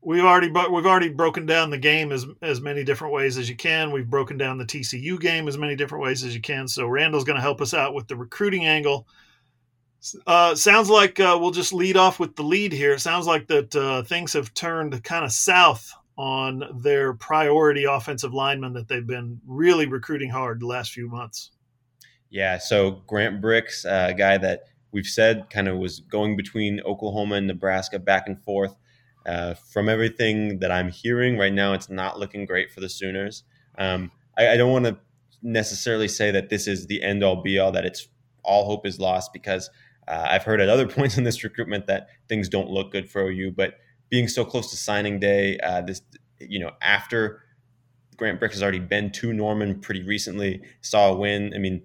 We've already we've already broken down the game as as many different ways as you can. We've broken down the TCU game as many different ways as you can. So Randall's going to help us out with the recruiting angle. Uh, sounds like uh, we'll just lead off with the lead here. Sounds like that uh, things have turned kind of south on their priority offensive linemen that they've been really recruiting hard the last few months. Yeah, so Grant Brix, uh, a guy that we've said kind of was going between Oklahoma and Nebraska back and forth. Uh, from everything that I'm hearing right now, it's not looking great for the Sooners. Um, I, I don't want to necessarily say that this is the end all be all, that it's all hope is lost, because uh, I've heard at other points in this recruitment that things don't look good for OU. But being so close to signing day, uh, this you know after Grant Brix has already been to Norman pretty recently, saw a win. I mean,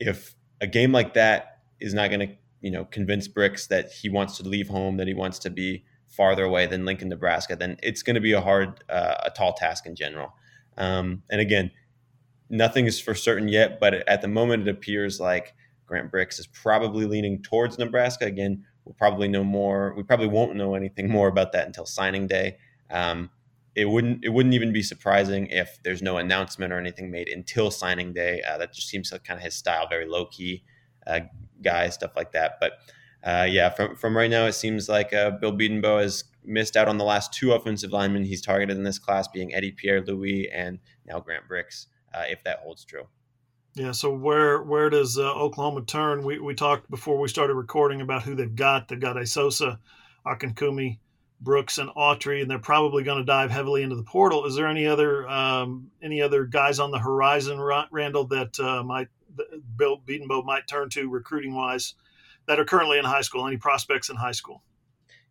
if a game like that is not going to you know convince Brix that he wants to leave home, that he wants to be farther away than Lincoln, Nebraska, then it's going to be a hard, uh, a tall task in general. Um, and again, nothing is for certain yet, but at the moment, it appears like Grant Brix is probably leaning towards Nebraska. Again, we'll probably know more. We probably won't know anything more about that until signing day. Um, it wouldn't it wouldn't even be surprising if there's no announcement or anything made until signing day. Uh, that just seems like kind of his style, very low key uh, guy, stuff like that. But uh, yeah, from from right now, it seems like uh, Bill Bedenbaugh has missed out on the last two offensive linemen he's targeted in this class, being Eddie Pierre Louis and now Grant Brix, uh, if that holds true. Yeah. So where where does uh, Oklahoma turn? We we talked before we started recording about who they've got. They've got Asosa, Akinkunmi, Brooks, and Autry, and they're probably going to dive heavily into the portal. Is there any other um, any other guys on the horizon, Randall, that uh, might Bill Bedenbaugh might turn to recruiting wise that are currently in high school? Any prospects in high school?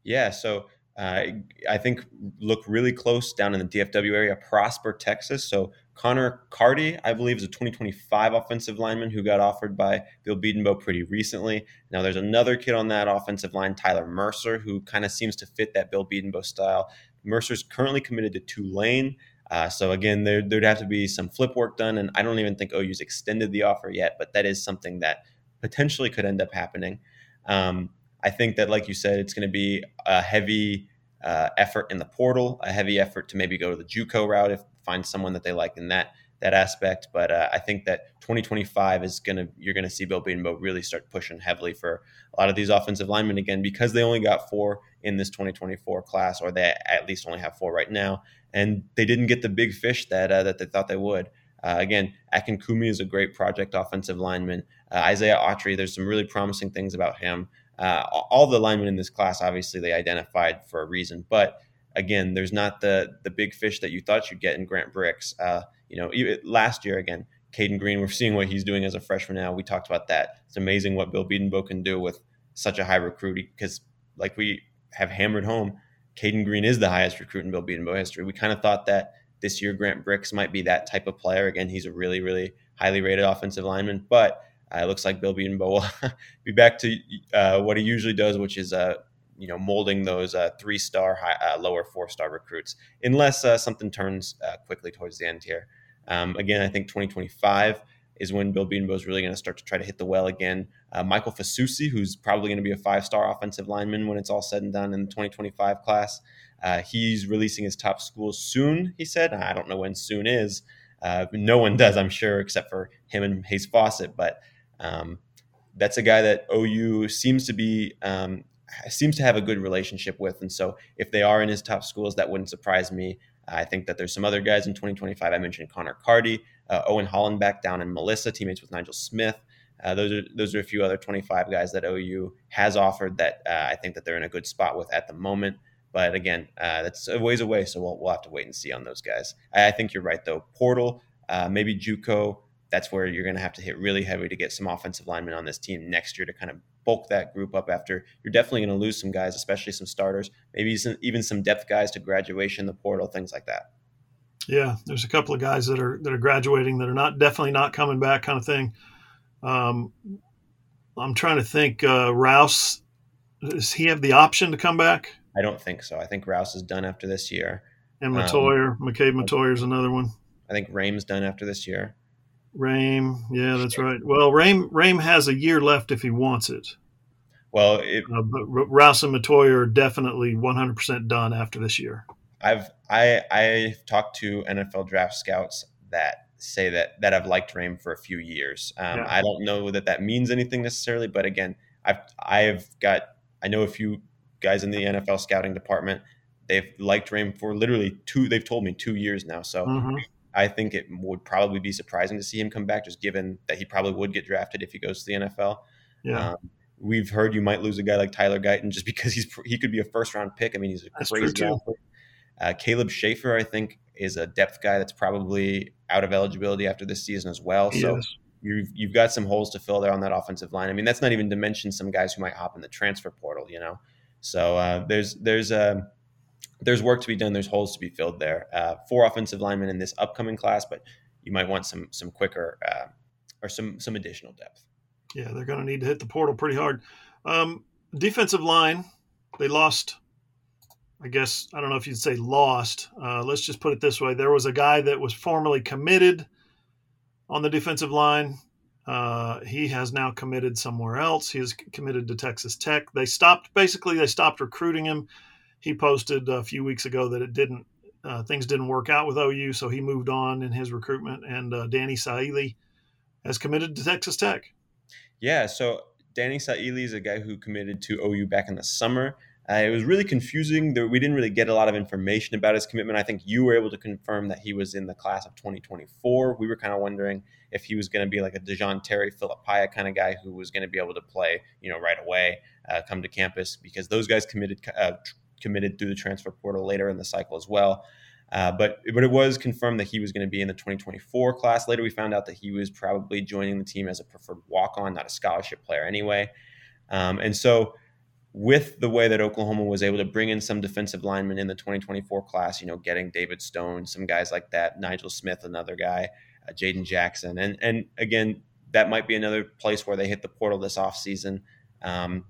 Yeah, so uh, I think look really close down in the DFW area, Prosper, Texas. So Connor Carty, I believe, is a 2025 offensive lineman who got offered by Bill Bedenbaugh pretty recently. Now there's another kid on that offensive line, Tyler Mercer, who kind of seems to fit that Bill Bedenbaugh style. Mercer's currently committed to Tulane. Uh, so again, there, there'd have to be some flip work done, and I don't even think OU's extended the offer yet, but that is something that potentially could end up happening. Um, I think that, like you said, it's going to be a heavy uh, effort in the portal, a heavy effort to maybe go to the JUCO route if find someone that they like in that that aspect. But uh, I think that 2025 is going to you're going to see Bill Bedenbaugh really start pushing heavily for a lot of these offensive linemen again because they only got four in this 2024 class, or they at least only have four right now, and they didn't get the big fish that uh, that they thought they would. Uh, again, Akinkunmi is a great project offensive lineman. Uh, Isaiah Autry, there's some really promising things about him. Uh, all the linemen in this class, obviously, they identified for a reason. But again, there's not the the big fish that you thought you'd get in Grant Brix. Uh, you know, last year again, Caden Green, we're seeing what he's doing as a freshman now. We talked about that. It's amazing what Bill Bedenbaugh can do with such a high recruit because, like we have hammered home, Caden Green is the highest recruit in Bill Bedenbaugh history. We kind of thought that this year Grant Brix might be that type of player. Again, he's a really, really highly rated offensive lineman, but uh, it looks like Bill Bedenbaugh will be back to uh, what he usually does, which is uh, you know molding those uh, three star, uh, lower four star recruits, unless uh, something turns quickly towards the end here. Um, again, I think 2025 is when Bill Bedenbaugh is really going to start to try to hit the well again. Michael Fasusi, who's probably going to be a five star offensive lineman when it's all said and done in the 2025 class. he's releasing his top schools soon, he said. I don't know when soon is. no one does, I'm sure, except for him and Hayes Fawcett. But um, that's a guy that OU seems to be um, seems to have a good relationship with, and so if they are in his top schools, that wouldn't surprise me. I think that there's some other guys in 2025. I mentioned Connor Carty, uh, Owen Hollenbeck down in Melissa, teammates with Nigel Smith. Uh, those are those are a few other 25 guys that OU has offered that uh, I think that they're in a good spot with at the moment. But again, uh, that's a ways away, so we'll, we'll have to wait and see on those guys. I, I think you're right though. Portal, uh, maybe JUCO that's where you're going to have to hit really heavy to get some offensive linemen on this team next year to kind of bulk that group up after you're definitely going to lose some guys, especially some starters, maybe some, even some depth guys to graduation, the portal, things like that. Yeah, there's a couple of guys that are that are graduating that are not definitely not coming back, kind of thing. Um, I'm trying to think. Uh, Rouse, does he have the option to come back? I don't think so. I think Rouse is done after this year. And Mettauer, um, McKade Mettauer is another one. I think Raym's done after this year. Raym, yeah, that's right. Well, Raym Raym has a year left if he wants it. Well, it, uh, but Rouse and Mettauer are definitely 100% done after this year. I've I I've talked to NFL draft scouts that say that that I've liked Raym for a few years. Um, yeah. I don't know that that means anything necessarily, but again, I've I've got I know a few guys in the NFL scouting department. They've liked Raym for literally two. They've told me two years now. So mm-hmm. I think it would probably be surprising to see him come back, just given that he probably would get drafted if he goes to the NFL. Yeah. Um, we've heard you might lose a guy like Tyler Guyton just because he's he could be a first round pick. I mean, he's a that's crazy athlete. Uh, Caleb Shaffer, I think, is a depth guy that's probably out of eligibility after this season as well. He so is. you've you've got some holes to fill there on that offensive line. I mean, that's not even to mention some guys who might hop in the transfer portal. You know, so uh, there's there's a um, there's work to be done. There's holes to be filled there. Uh, four offensive linemen in this upcoming class, but you might want some some quicker uh, or some some additional depth. Yeah, they're going to need to hit the portal pretty hard. Um, defensive line, they lost. I guess I don't know if you'd say lost. Uh, let's just put it this way: there was a guy that was formerly committed on the defensive line. Uh, he has now committed somewhere else. He is committed to Texas Tech. They stopped basically. They stopped recruiting him he posted a few weeks ago that it didn't uh, things didn't work out with OU, so he moved on in his recruitment. And uh, Danny Saili has committed to Texas Tech. Yeah, so Danny Saili is a guy who committed to OU back in the summer. Uh, it was really confusing. That we didn't really get a lot of information about his commitment. I think you were able to confirm that he was in the class of 2024. We were kind of wondering if he was going to be like a Da'Jon Terry, Philip Paya kind of guy who was going to be able to play, you know, right away, uh, come to campus because those guys committed, uh, committed through the transfer portal later in the cycle as well. Uh, but but it was confirmed that he was going to be in the 2024 class. Later, we found out that he was probably joining the team as a preferred walk-on, not a scholarship player anyway. Um, and so, with the way that Oklahoma was able to bring in some defensive linemen in the 2024 class, you know, getting David Stone, some guys like that, Nigel Smith, another guy, uh, Jaden Jackson, and and again, that might be another place where they hit the portal this offseason. Um,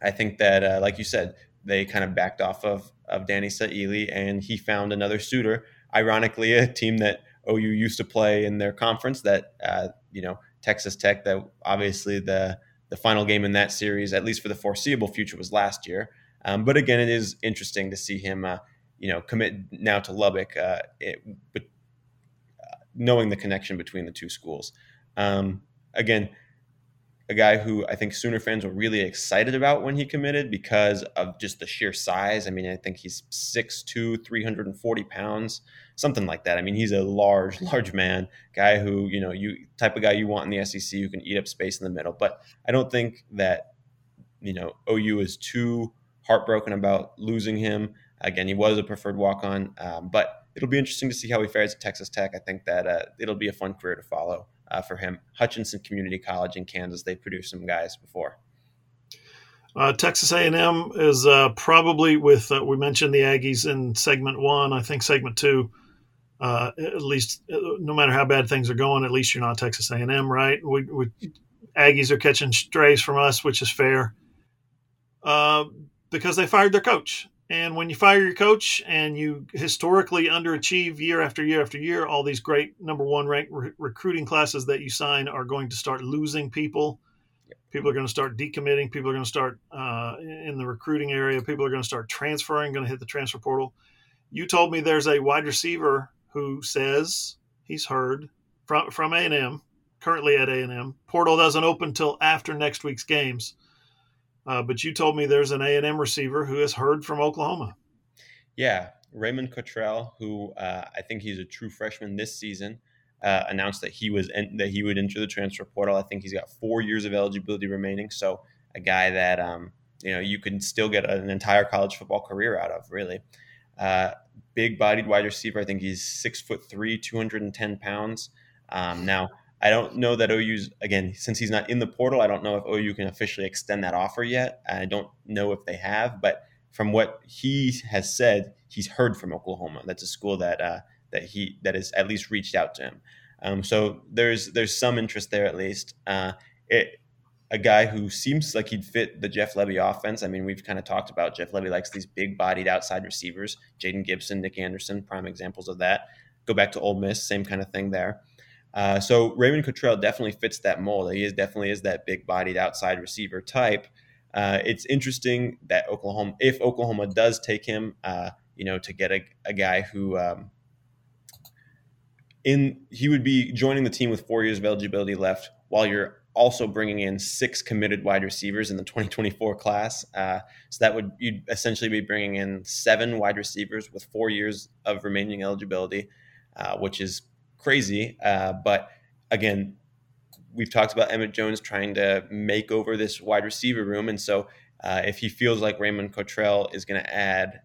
I think that, uh, like you said, they kind of backed off of of Danny Saili, and he found another suitor. Ironically, a team that OU used to play in their conference. That uh, you know, Texas Tech. That obviously the the final game in that series, at least for the foreseeable future, was last year. Um, but again, it is interesting to see him, uh, you know, commit now to Lubbock, uh, it, but uh, knowing the connection between the two schools. Um, again, a guy who I think Sooner fans were really excited about when he committed because of just the sheer size. I mean, I think he's 6'2, 340 pounds, something like that. I mean, he's a large, large man, guy who, you know, you type of guy you want in the SEC who can eat up space in the middle. But I don't think that, you know, OU is too heartbroken about losing him. Again, he was a preferred walk on, um, but it'll be interesting to see how he fares at Texas Tech. I think that uh, it'll be a fun career to follow uh, for him. Hutchinson Community College in Kansas, they produced some guys before. Uh, Texas A&M is uh, probably with uh, we mentioned the Aggies in segment one. I think segment two, Uh, at least, uh, no matter how bad things are going, at least you're not Texas A&M, right? We, we Aggies are catching strays from us, which is fair, because they fired their coach. And when you fire your coach and you historically underachieve year after year after year, all these great number one ranked re- recruiting classes that you sign are going to start losing people. People are going to start decommitting. People are going to start uh, in the recruiting area. People are going to start transferring, going to hit the transfer portal. You told me there's a wide receiver who says he's heard from from A and M, currently at A and M. Portal doesn't open till after next week's games uh, but you told me there's an A and M receiver who has heard from Oklahoma. Yeah, Raymond Cottrell, who uh, I think he's a true freshman this season, uh, announced that he was that he would enter the transfer portal. I think he's got four years of eligibility remaining. So a guy that um, you know you can still get an entire college football career out of. Really, uh, big-bodied wide receiver. I think he's six foot three, two hundred and ten pounds. Um, now I don't know that OU's again since he's not in the portal. I don't know if OU can officially extend that offer yet. I don't know if they have, but from what he has said, he's heard from Oklahoma. That's a school that uh, that he that has at least reached out to him. Um, so there's there's some interest there at least. Uh, it, a guy who seems like he'd fit the Jeff Lebby offense. I mean, we've kind of talked about Jeff Lebby likes these big-bodied outside receivers. Jayden Gibson, Nick Anderson, prime examples of that. Go back to Ole Miss, same kind of thing there. Uh, so Raymond Cottrell definitely fits that mold. He is definitely is that big-bodied outside receiver type. Uh, it's interesting that Oklahoma, if Oklahoma does take him, uh, you know, to get a, a guy who um, in he would be joining the team with four years of eligibility left, while you're also bringing in six committed wide receivers in the 2024 class. Uh, so that would you'd essentially be bringing in seven wide receivers with four years of remaining eligibility, uh, which is crazy. Uh, but again, we've talked about Emmett Jones trying to make over this wide receiver room, and so uh, if he feels like Raymond Cottrell is going to add,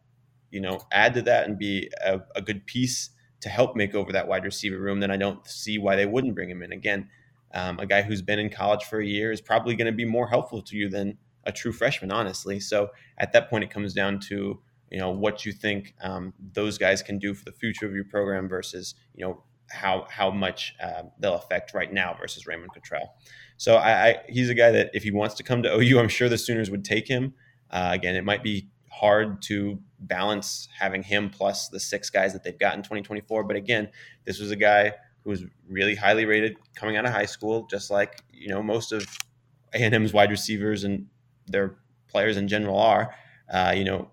you know, add to that and be a, a, good piece to help make over that wide receiver room, then I don't see why they wouldn't bring him in. Again, um, a guy who's been in college for a year is probably going to be more helpful to you than a true freshman, honestly. So at that point, it comes down to you know what you think um, those guys can do for the future of your program versus you know how how much uh, they'll affect right now versus Raymond Cottrell. So I, I, he's a guy that if he wants to come to OU, I'm sure the Sooners would take him. Uh, again, it might be hard to balance having him plus the six guys that they've got in 2024. But again, this was a guy who was really highly rated coming out of high school, just like you know most of A&M's wide receivers and their players in general are. Uh, you know,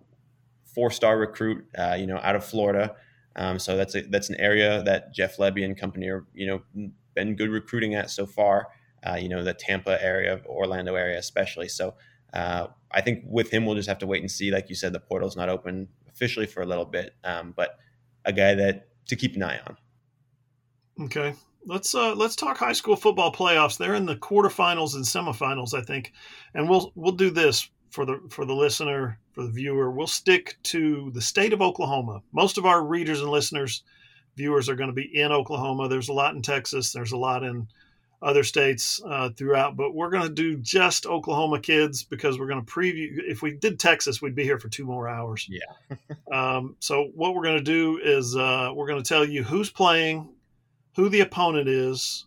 four star recruit, uh, you know, out of Florida. Um, so that's a, that's an area that Jeff Lebby and company are you know been good recruiting at so far. Uh, you know the Tampa area, Orlando area especially. So uh, I think with him we'll just have to wait and see. Like you said, the portal's not open officially for a little bit, um, but a guy that to keep an eye on. Okay, let's uh, let's talk high school football playoffs. They're in the quarterfinals and semifinals, I think, and we'll we'll do this for the for the listener, for the viewer, we'll stick to the state of Oklahoma. Most of our readers and listeners, viewers are going to be in Oklahoma. There's a lot in Texas. There's a lot in other states uh, throughout, but we're going to do just Oklahoma kids because we're going to preview. If we did Texas, we'd be here for two more hours. Yeah. um, so what we're going to do is uh, we're going to tell you who's playing, who the opponent is,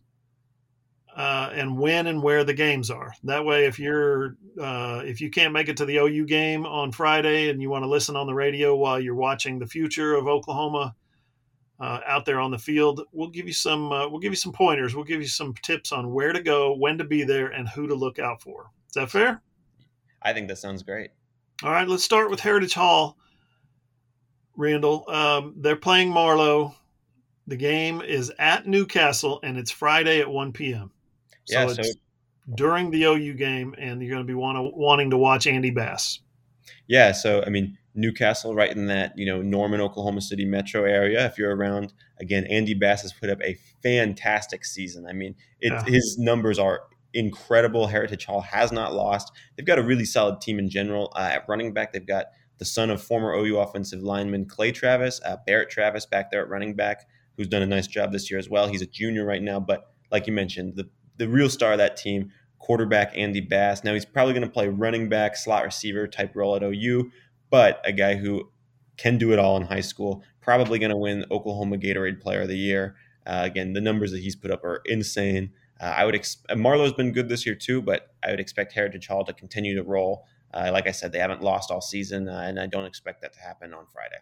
uh, and when and where the games are. That way, if you're uh, if you can't make it to the OU game on Friday and you want to listen on the radio while you're watching the future of Oklahoma uh, out there on the field, we'll give you some uh, we'll give you some pointers. We'll give you some tips on where to go, when to be there, and who to look out for. Is that fair? I think that sounds great. All right, let's start with Heritage Hall. Randall, um, they're playing Marlow. The game is at Newcastle, and it's Friday at 1 p.m. So yeah, so during the OU game, and you're going to be want wanting to watch Andy Bass. Yeah, so I mean Newcastle, right in that you know Norman, Oklahoma City metro area. If you're around, again, Andy Bass has put up a fantastic season. I mean, it, yeah. his numbers are incredible. Heritage Hall has not lost. They've got a really solid team in general. Uh, at running back, they've got the son of former OU offensive lineman Clay Travis, uh, Barrett Travis back there at running back, who's done a nice job this year as well. He's a junior right now, but like you mentioned, the the real star of that team, quarterback Andy Bass. Now he's probably going to play running back, slot receiver type role at OU, but a guy who can do it all in high school. probably going to win Oklahoma Gatorade Player of the Year. Uh, again, the numbers that he's put up are insane. Uh, I would ex- Marlow's been good this year too, but I would expect Heritage Hall to continue to roll. Uh, like I said, they haven't lost all season, uh, and I don't expect that to happen on Friday.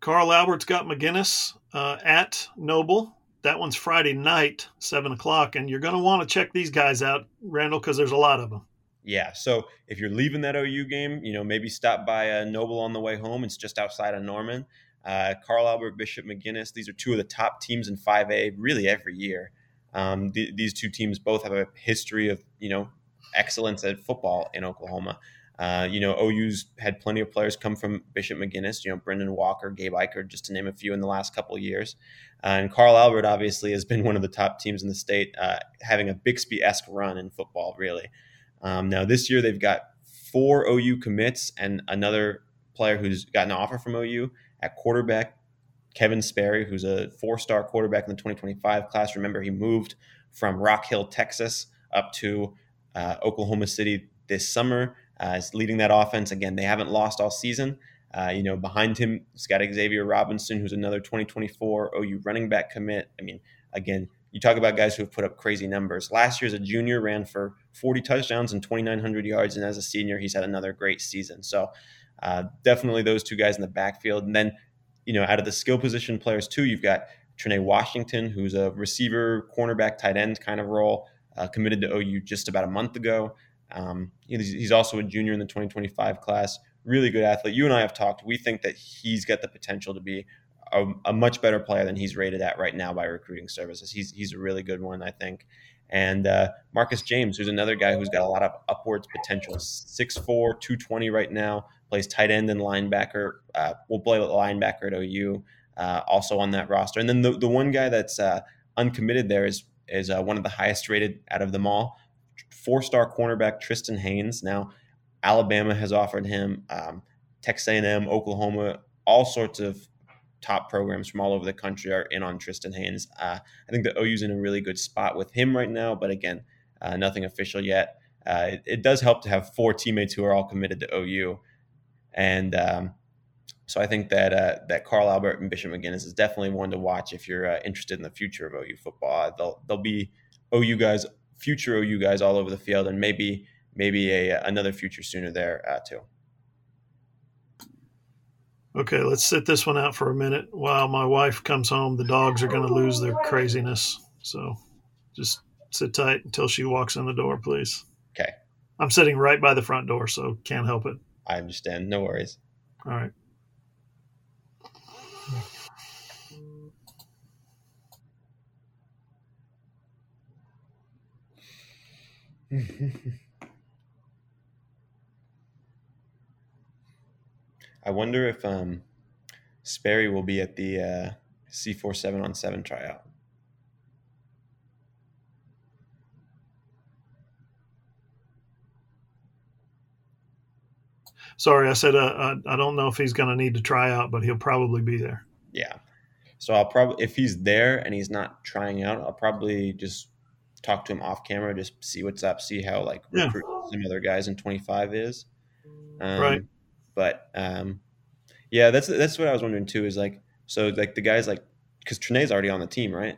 Carl Albert's got McGuinness uh, at Noble. That one's Friday night, seven o'clock, and you're going to want to check these guys out, Randall, because there's a lot of them. Yeah, so if you're leaving that OU game, you know maybe stop by a Noble on the way home. It's just outside of Norman. Uh, Carl Albert, Bishop McGuinness. These are two of the top teams in 5A, really every year. Um, th- these two teams both have a history of you know excellence at football in Oklahoma. Uh, you know, OU's had plenty of players come from Bishop McGuinness, you know, Brendan Walker, Gabe Ikard, just to name a few in the last couple years. And Carl Albert obviously has been one of the top teams in the state, uh, having a Bixby esque run in football, really. Um, now, this year they've got four OU commits and another player who's got an offer from OU at quarterback. Kevin Sperry, who's a four star quarterback in the 2025 class. Remember, he moved from Rock Hill, Texas, up to uh, Oklahoma City this summer uh, is leading that offense. Again, they haven't lost all season. Uh, you know, behind him, he's got Xavier Robinson, who's another 2024 OU running back commit. I mean, again, you talk about guys who have put up crazy numbers. Last year, as a junior, ran for 40 touchdowns and 2,900 yards, and as a senior, he's had another great season. So, uh, definitely those two guys in the backfield. And then, you know, out of the skill position players too, you've got Trene Washington, who's a receiver, cornerback, tight end kind of role, uh, committed to OU just about a month ago. Um, he's also a junior in the 2025 class. Really good athlete. You and I have talked. We think that he's got the potential to be a, a, much better player than he's rated at right now by recruiting services. He's he's a really good one, I think. And uh, Marcus James, who's another guy who's got a lot of upwards potential. 6'4", 220 right now. Plays tight end and linebacker. Uh, will play linebacker at OU. Uh, also on that roster. And then the, the one guy that's uh, uncommitted there is is uh, one of the highest rated out of them all four star cornerback Tristan Haynes. Now, Alabama has offered him, um, Texas A&M, Oklahoma, all sorts of top programs from all over the country are in on Tristan Haynes. Uh, I think the OU's in a really good spot with him right now, but again, uh, nothing official yet. Uh, it, it, does help to have four teammates who are all committed to OU, and um, so I think that uh, that Carl Albert and Bishop McGuinness is definitely one to watch if you're uh, interested in the future of OU football. They'll they'll be OU guys future OU guys all over the field, and maybe maybe a another future sooner there uh, too. Okay, let's sit this one out for a minute while my wife comes home. The dogs are going to lose their craziness, so just sit tight until she walks in the door, please. Okay. I'm sitting right by the front door, so can't help it. I understand. No worries. All right. I wonder if um, Sperry will be at the uh, C4 7 on 7 tryout. Sorry, I said uh, uh I don't know if he's going to need to try out, but he'll probably be there. Yeah. So I'll probably, if he's there and he's not trying out, I'll probably just talk to him off camera, just see what's up, see how like yeah. recruit some other guys in 25 is. Um, right. But um, yeah, that's that's what I was wondering too. Is like so like the guys like because Trene's already on the team, right?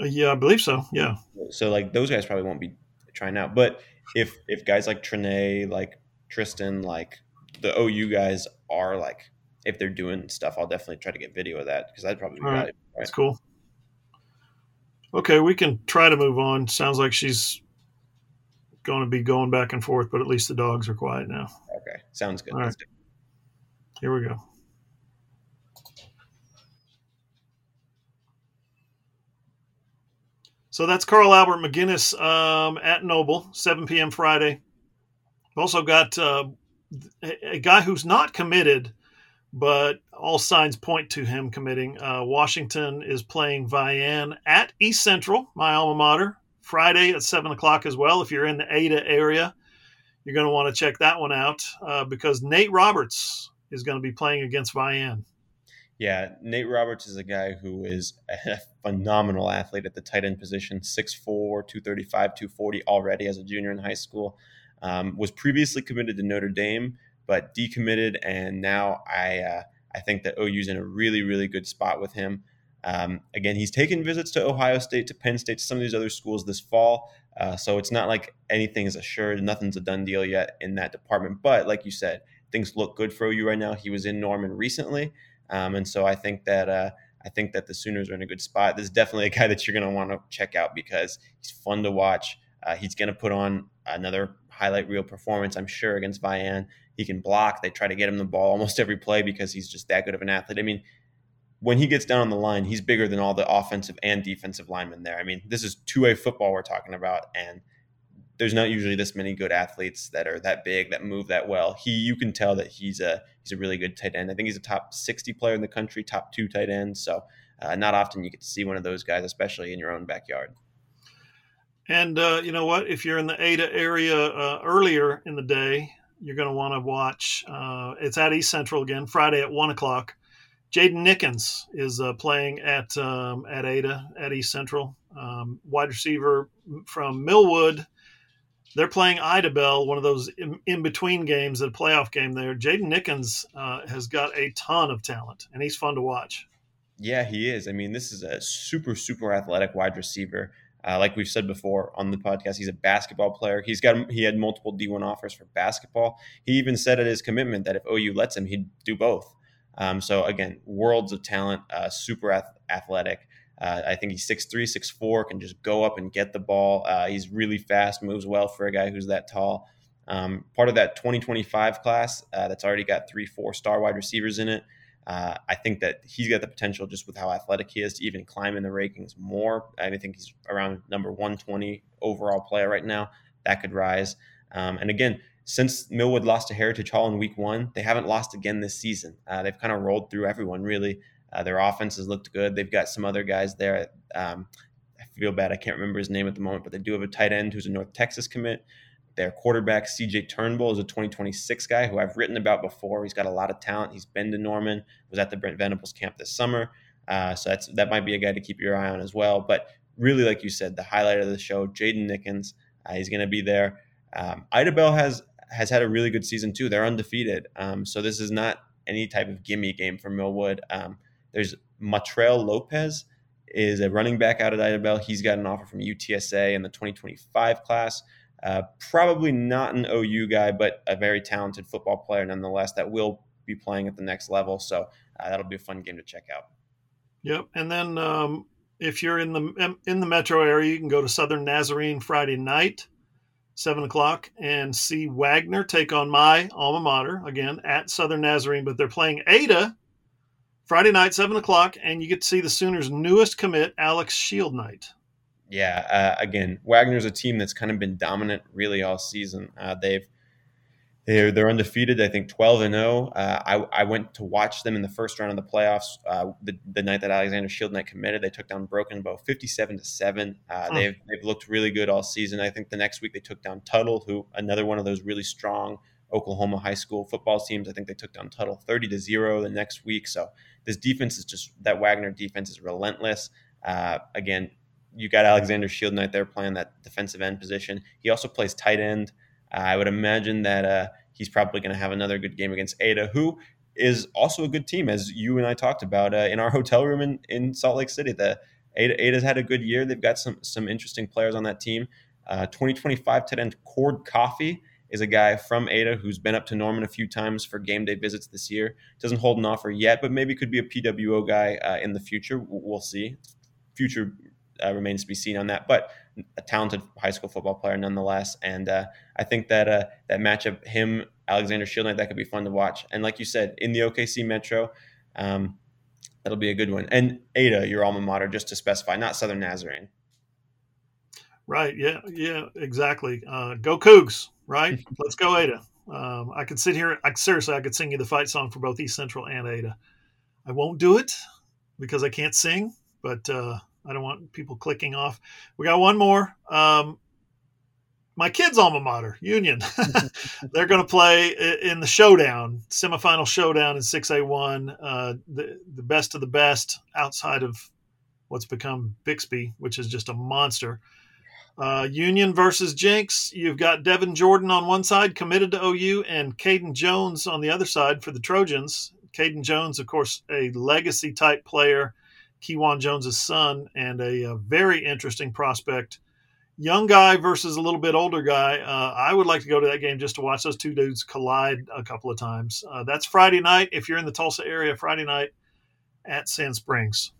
Uh, yeah, I believe so. Yeah. So like those guys probably won't be trying out, but if if guys like Trene, like Tristan, like the OU guys are like if they're doing stuff, I'll definitely try to get video of that because that'd probably be All. Right? That's cool. Okay, we can try to move on. Sounds like she's going to be going back and forth, but at least the dogs are quiet now. Okay, sounds good. Right. Here we go. So that's Carl Albert McGuinness um, at Noble, 7 p.m. Friday. We've also got uh, a guy who's not committed but all signs point to him committing. Uh, Washington is playing Vian at East Central, my alma mater, Friday at 7 o'clock as well. If you're in the Ada area, you're going to want to check that one out uh, because Nate Roberts is going to be playing against Vian. Yeah, Nate Roberts is a guy who is a phenomenal athlete at the tight end position 6'4, 235, 240 already as a junior in high school. Um, was previously committed to Notre Dame but decommitted, and now I uh, I think that OU's in a really, really good spot with him. Um, again, he's taken visits to Ohio State, to Penn State, to some of these other schools this fall. Uh, so it's not like anything is assured. Nothing's a done deal yet in that department. But like you said, things look good for OU right now. He was in Norman recently, um, and so I think that uh, I think that the Sooners are in a good spot. This is definitely a guy that you're going to want to check out because he's fun to watch. Uh, he's going to put on another highlight reel performance, I'm sure, against Vian. He can block. They try to get him the ball almost every play because he's just that good of an athlete. I mean, when he gets down on the line, he's bigger than all the offensive and defensive linemen there. I mean, this is two way football we're talking about, and there's not usually this many good athletes that are that big that move that well. He, you can tell that he's a he's a really good tight end. I think he's a top 60 player in the country, top two tight ends. So uh, not often you get to see one of those guys, especially in your own backyard. And uh, you know what? If you're in the Ada area uh, earlier in the day, you're going to want to watch. Uh, it's at East Central again, Friday at one o'clock. Jaden Nickens is uh, playing at um, at Ada at East Central. Um, wide receiver from Millwood. They're playing Idabel, one of those in, between games, a playoff game there. Jaden Nickens uh, has got a ton of talent, and he's fun to watch. Yeah, he is. I mean, this is a super, super athletic wide receiver. Uh, like we've said before on the podcast, he's a basketball player. He's got he had multiple D1 offers for basketball. He even said at his commitment that if OU lets him, he'd do both. Um, so again, worlds of talent, uh, super ath- athletic. Uh, I think he's 6'3", 6'4", can just go up and get the ball. Uh, he's really fast, moves well for a guy who's that tall. Um, part of that 2025 class uh, that's already got three, four star wide receivers in it. Uh, I think that he's got the potential just with how athletic he is to even climb in the rankings more. I think he's around number 120 overall player right now. That could rise. Um, and again, since Millwood lost to Heritage Hall in week one, they haven't lost again this season. Uh, they've kind of rolled through everyone, really. Uh, their offense has looked good. They've got some other guys there. Um, I feel bad. I can't remember his name at the moment, but they do have a tight end who's a North Texas commit. Their quarterback, CJ Turnbull, is a 2026 guy who I've written about before. He's got a lot of talent. He's been to Norman, was at the Brent Venables camp this summer. Uh, so that's that might be a guy to keep your eye on as well. But really, like you said, the highlight of the show, Jaden Nickens, uh, he's going to be there. Um, Idabel has has had a really good season too. They're undefeated, um, so this is not any type of gimme game for Millwood. Um, there's Matrell Lopez is a running back out at Idabel. He's got an offer from UTSA in the 2025 class. Uh, probably not an OU guy, but a very talented football player nonetheless that will be playing at the next level. So uh, that'll be a fun game to check out. Yep, and then um, if you're in the in the metro area, you can go to Southern Nazarene Friday night, seven o'clock, and see Wagoner take on my alma mater again at Southern Nazarene. But they're playing Ada Friday night, seven o'clock, and you get to see the Sooners' newest commit, Alex Shieldnight yeah, uh, again, Wagoner's a team that's kind of been dominant really all season. Uh, they've they're they're undefeated. I think twelve and zero. Oh. Uh, I I went to watch them in the first round of the playoffs. Uh, the, the night that Alexander Shieldnight committed, they took down Broken Bow fifty seven to seven. Uh. They've they've looked really good all season. I think the next week they took down Tuttle, who another one of those really strong Oklahoma high school football teams. I think they took down Tuttle thirty to zero the next week. So this defense is just that Wagoner defense is relentless. Uh, again, you got Alexander Shieldnight there playing that defensive end position. He also plays tight end. I would imagine that uh, he's probably going to have another good game against Ada, who is also a good team, as you and I talked about uh, in our hotel room in, in Salt Lake City. The Ada, Ada's had a good year. They've got some some interesting players on that team. Uh, 2025 tight end Cord Coffee is a guy from Ada who's been up to Norman a few times for game day visits this year. Doesn't hold an offer yet, but maybe could be a PWO guy uh, in the future. We'll see. Future uh, remains to be seen on that. But a talented high school football player nonetheless, and uh, I think that uh, that matchup, him Alexander Shieldnight, that could be fun to watch. And like you said, in the OKC Metro, um, that'll be a good one. And Ada, your alma mater, just to specify, not Southern Nazarene. Right. Yeah. Yeah. Exactly. Uh, go Cougs. Right. Let's go Ada. Um, I could sit here. I seriously, I could sing you the fight song for both East Central and Ada. I won't do it because I can't sing, but uh, I don't want people clicking off. We got one more. Um, my kids' alma mater, Union. They're going to play in the showdown, semifinal showdown in 6A1, uh, the, the best of the best outside of what's become Bixby, which is just a monster. Uh, Union versus Jenks. You've got Devin Jordan on one side, committed to OU, and Caden Jones on the other side for the Trojans. Caden Jones, of course, a legacy type player, Kejuan Jones's son, and a, a, very interesting prospect. Young guy versus a little bit older guy. Uh, I would like to go to that game just to watch those two dudes collide a couple of times. Uh, that's Friday night. If you're in the Tulsa area, Friday night at Sand Springs.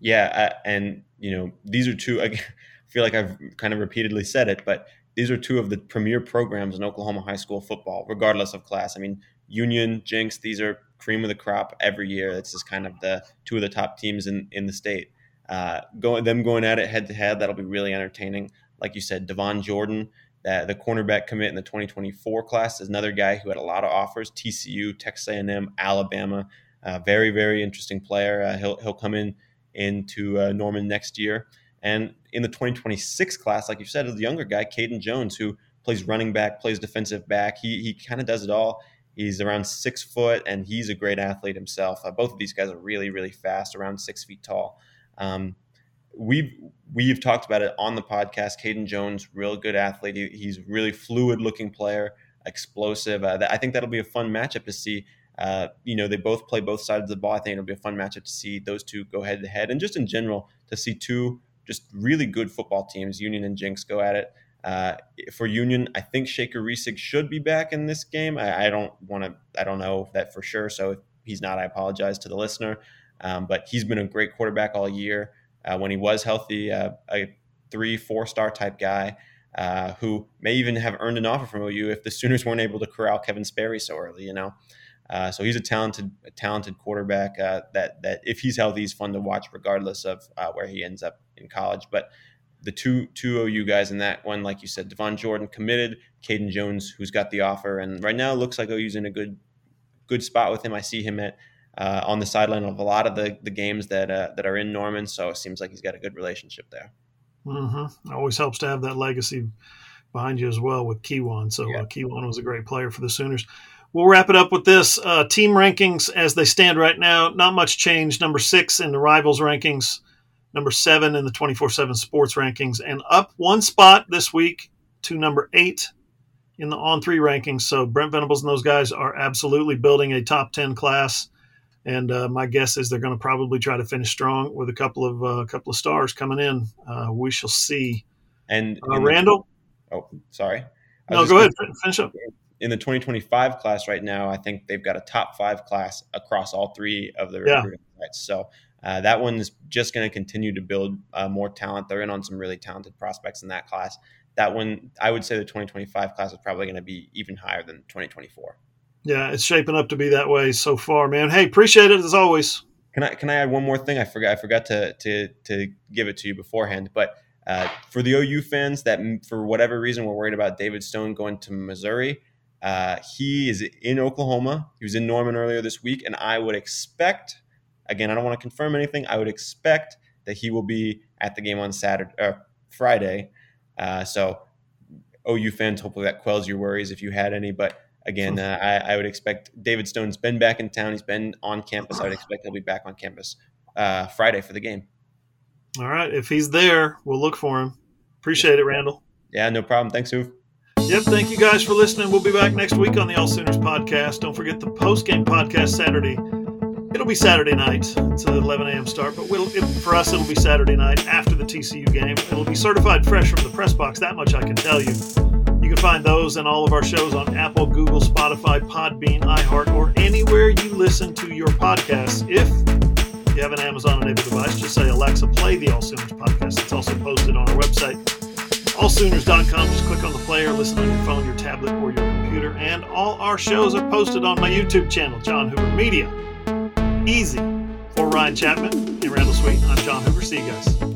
Yeah, uh, and you know these are two. I feel like I've kind of repeatedly said it, but these are two of the premier programs in Oklahoma high school football, regardless of class. I mean, Union, Jenks, these are cream of the crop every year. This just kind of the two of the top teams in, in the state. Uh, going them going at it head to head, that'll be really entertaining. Like you said, Devon Jordan, that the cornerback commit in the 2024 class is another guy who had a lot of offers. TCU, Texas A&M, Alabama, uh, very very interesting player. Uh, he'll he'll come in into uh, Norman next year. And in the 2026 class, like you said, the younger guy, Caden Jones, who plays running back, plays defensive back. He he kind of does it all. He's around six foot, and he's a great athlete himself. Uh, both of these guys are really, really fast, around six feet tall. Um, we've we've talked about it on the podcast. Caden Jones, real good athlete. He, he's really fluid looking player, explosive. Uh, I think that'll be a fun matchup to see. Uh, you know, they both play both sides of the ball. I think it'll be a fun matchup to see those two go head to head, and just in general to see two just really good football teams, Union and Jenks, go at it. Uh, for Union, I think Shaker Reisig should be back in this game. I, I don't want to, I don't know that for sure. So if he's not, I apologize to the listener. Um, but he's been a great quarterback all year. Uh, when he was healthy, uh, a three, four star type guy uh, who may even have earned an offer from OU if the Sooners weren't able to corral Kevin Sperry so early, you know. Uh, so he's a talented, a talented quarterback. Uh, that that if he's healthy, he's fun to watch, regardless of uh, where he ends up in college. But the two two OU guys in that one, like you said, Devon Jordan committed, Caden Jones, who's got the offer, and right now it looks like OU's in a good good spot with him. I see him at uh, on the sideline of a lot of the the games that uh, that are in Norman, so it seems like he's got a good relationship there. Mm-hmm. Always helps to have that legacy behind you as well with Kejuan. So yeah. uh, Kejuan was a great player for the Sooners. We'll wrap it up with this uh, team rankings as they stand right now. Not much change. Number six in the rivals rankings number seven in the 24 7 sports rankings, and up one spot this week to number eight in the on three rankings. So Brent Venables and those guys are absolutely building a top 10 class. And uh, my guess is they're going to probably try to finish strong with a couple of uh, couple of stars coming in. Uh, we shall see. And uh, Randall. The, oh, sorry. No, go ahead. Finish up. In the 2025 class right now, I think they've got a top five class across all three of the recruiting sites. So uh, that one is just going to continue to build uh, more talent. They're in on some really talented prospects in that class. That one, I would say the 2025 class is probably going to be even higher than 2024. Yeah, it's shaping up to be that way so far, man. Hey, appreciate it as always. Can I can I add one more thing? I forgot I forgot to to to give it to you beforehand, but uh, for the OU fans that for whatever reason were worried about David Stone going to Missouri, uh, he is in Oklahoma. He was in Norman earlier this week, and I would expect Again, I don't want to confirm anything. I would expect that he will be at the game on Saturday, uh, Friday. Uh, so, OU fans, hopefully that quells your worries if you had any. But again, uh, I, I, would expect David Stone's been back in town. He's been on campus. I would expect he'll be back on campus uh, Friday for the game. All right. If he's there, we'll look for him. Appreciate it, Randall. Yeah, no problem. Thanks, Hoove. Yep, thank you guys for listening. We'll be back next week on the All Sooners podcast. Don't forget the post game podcast Saturday It'll be Saturday night. It's an 11 a.m. start, but it, for us, it'll be Saturday night after the TCU game. It'll be certified fresh from the press box. That much I can tell you. You can find those and all of our shows on Apple, Google, Spotify, Podbean, iHeart, or anywhere you listen to your podcasts. If you have an Amazon-enabled device, just say Alexa, play the All Sooners podcast. It's also posted on our website, allsooners.com. Just click on the player, listen on your phone, your tablet, or your computer. And all our shows are posted on my YouTube channel, John Hoover Media easy. For Ryan Chapman and Randall Sweet, I'm John Hoover. See you guys.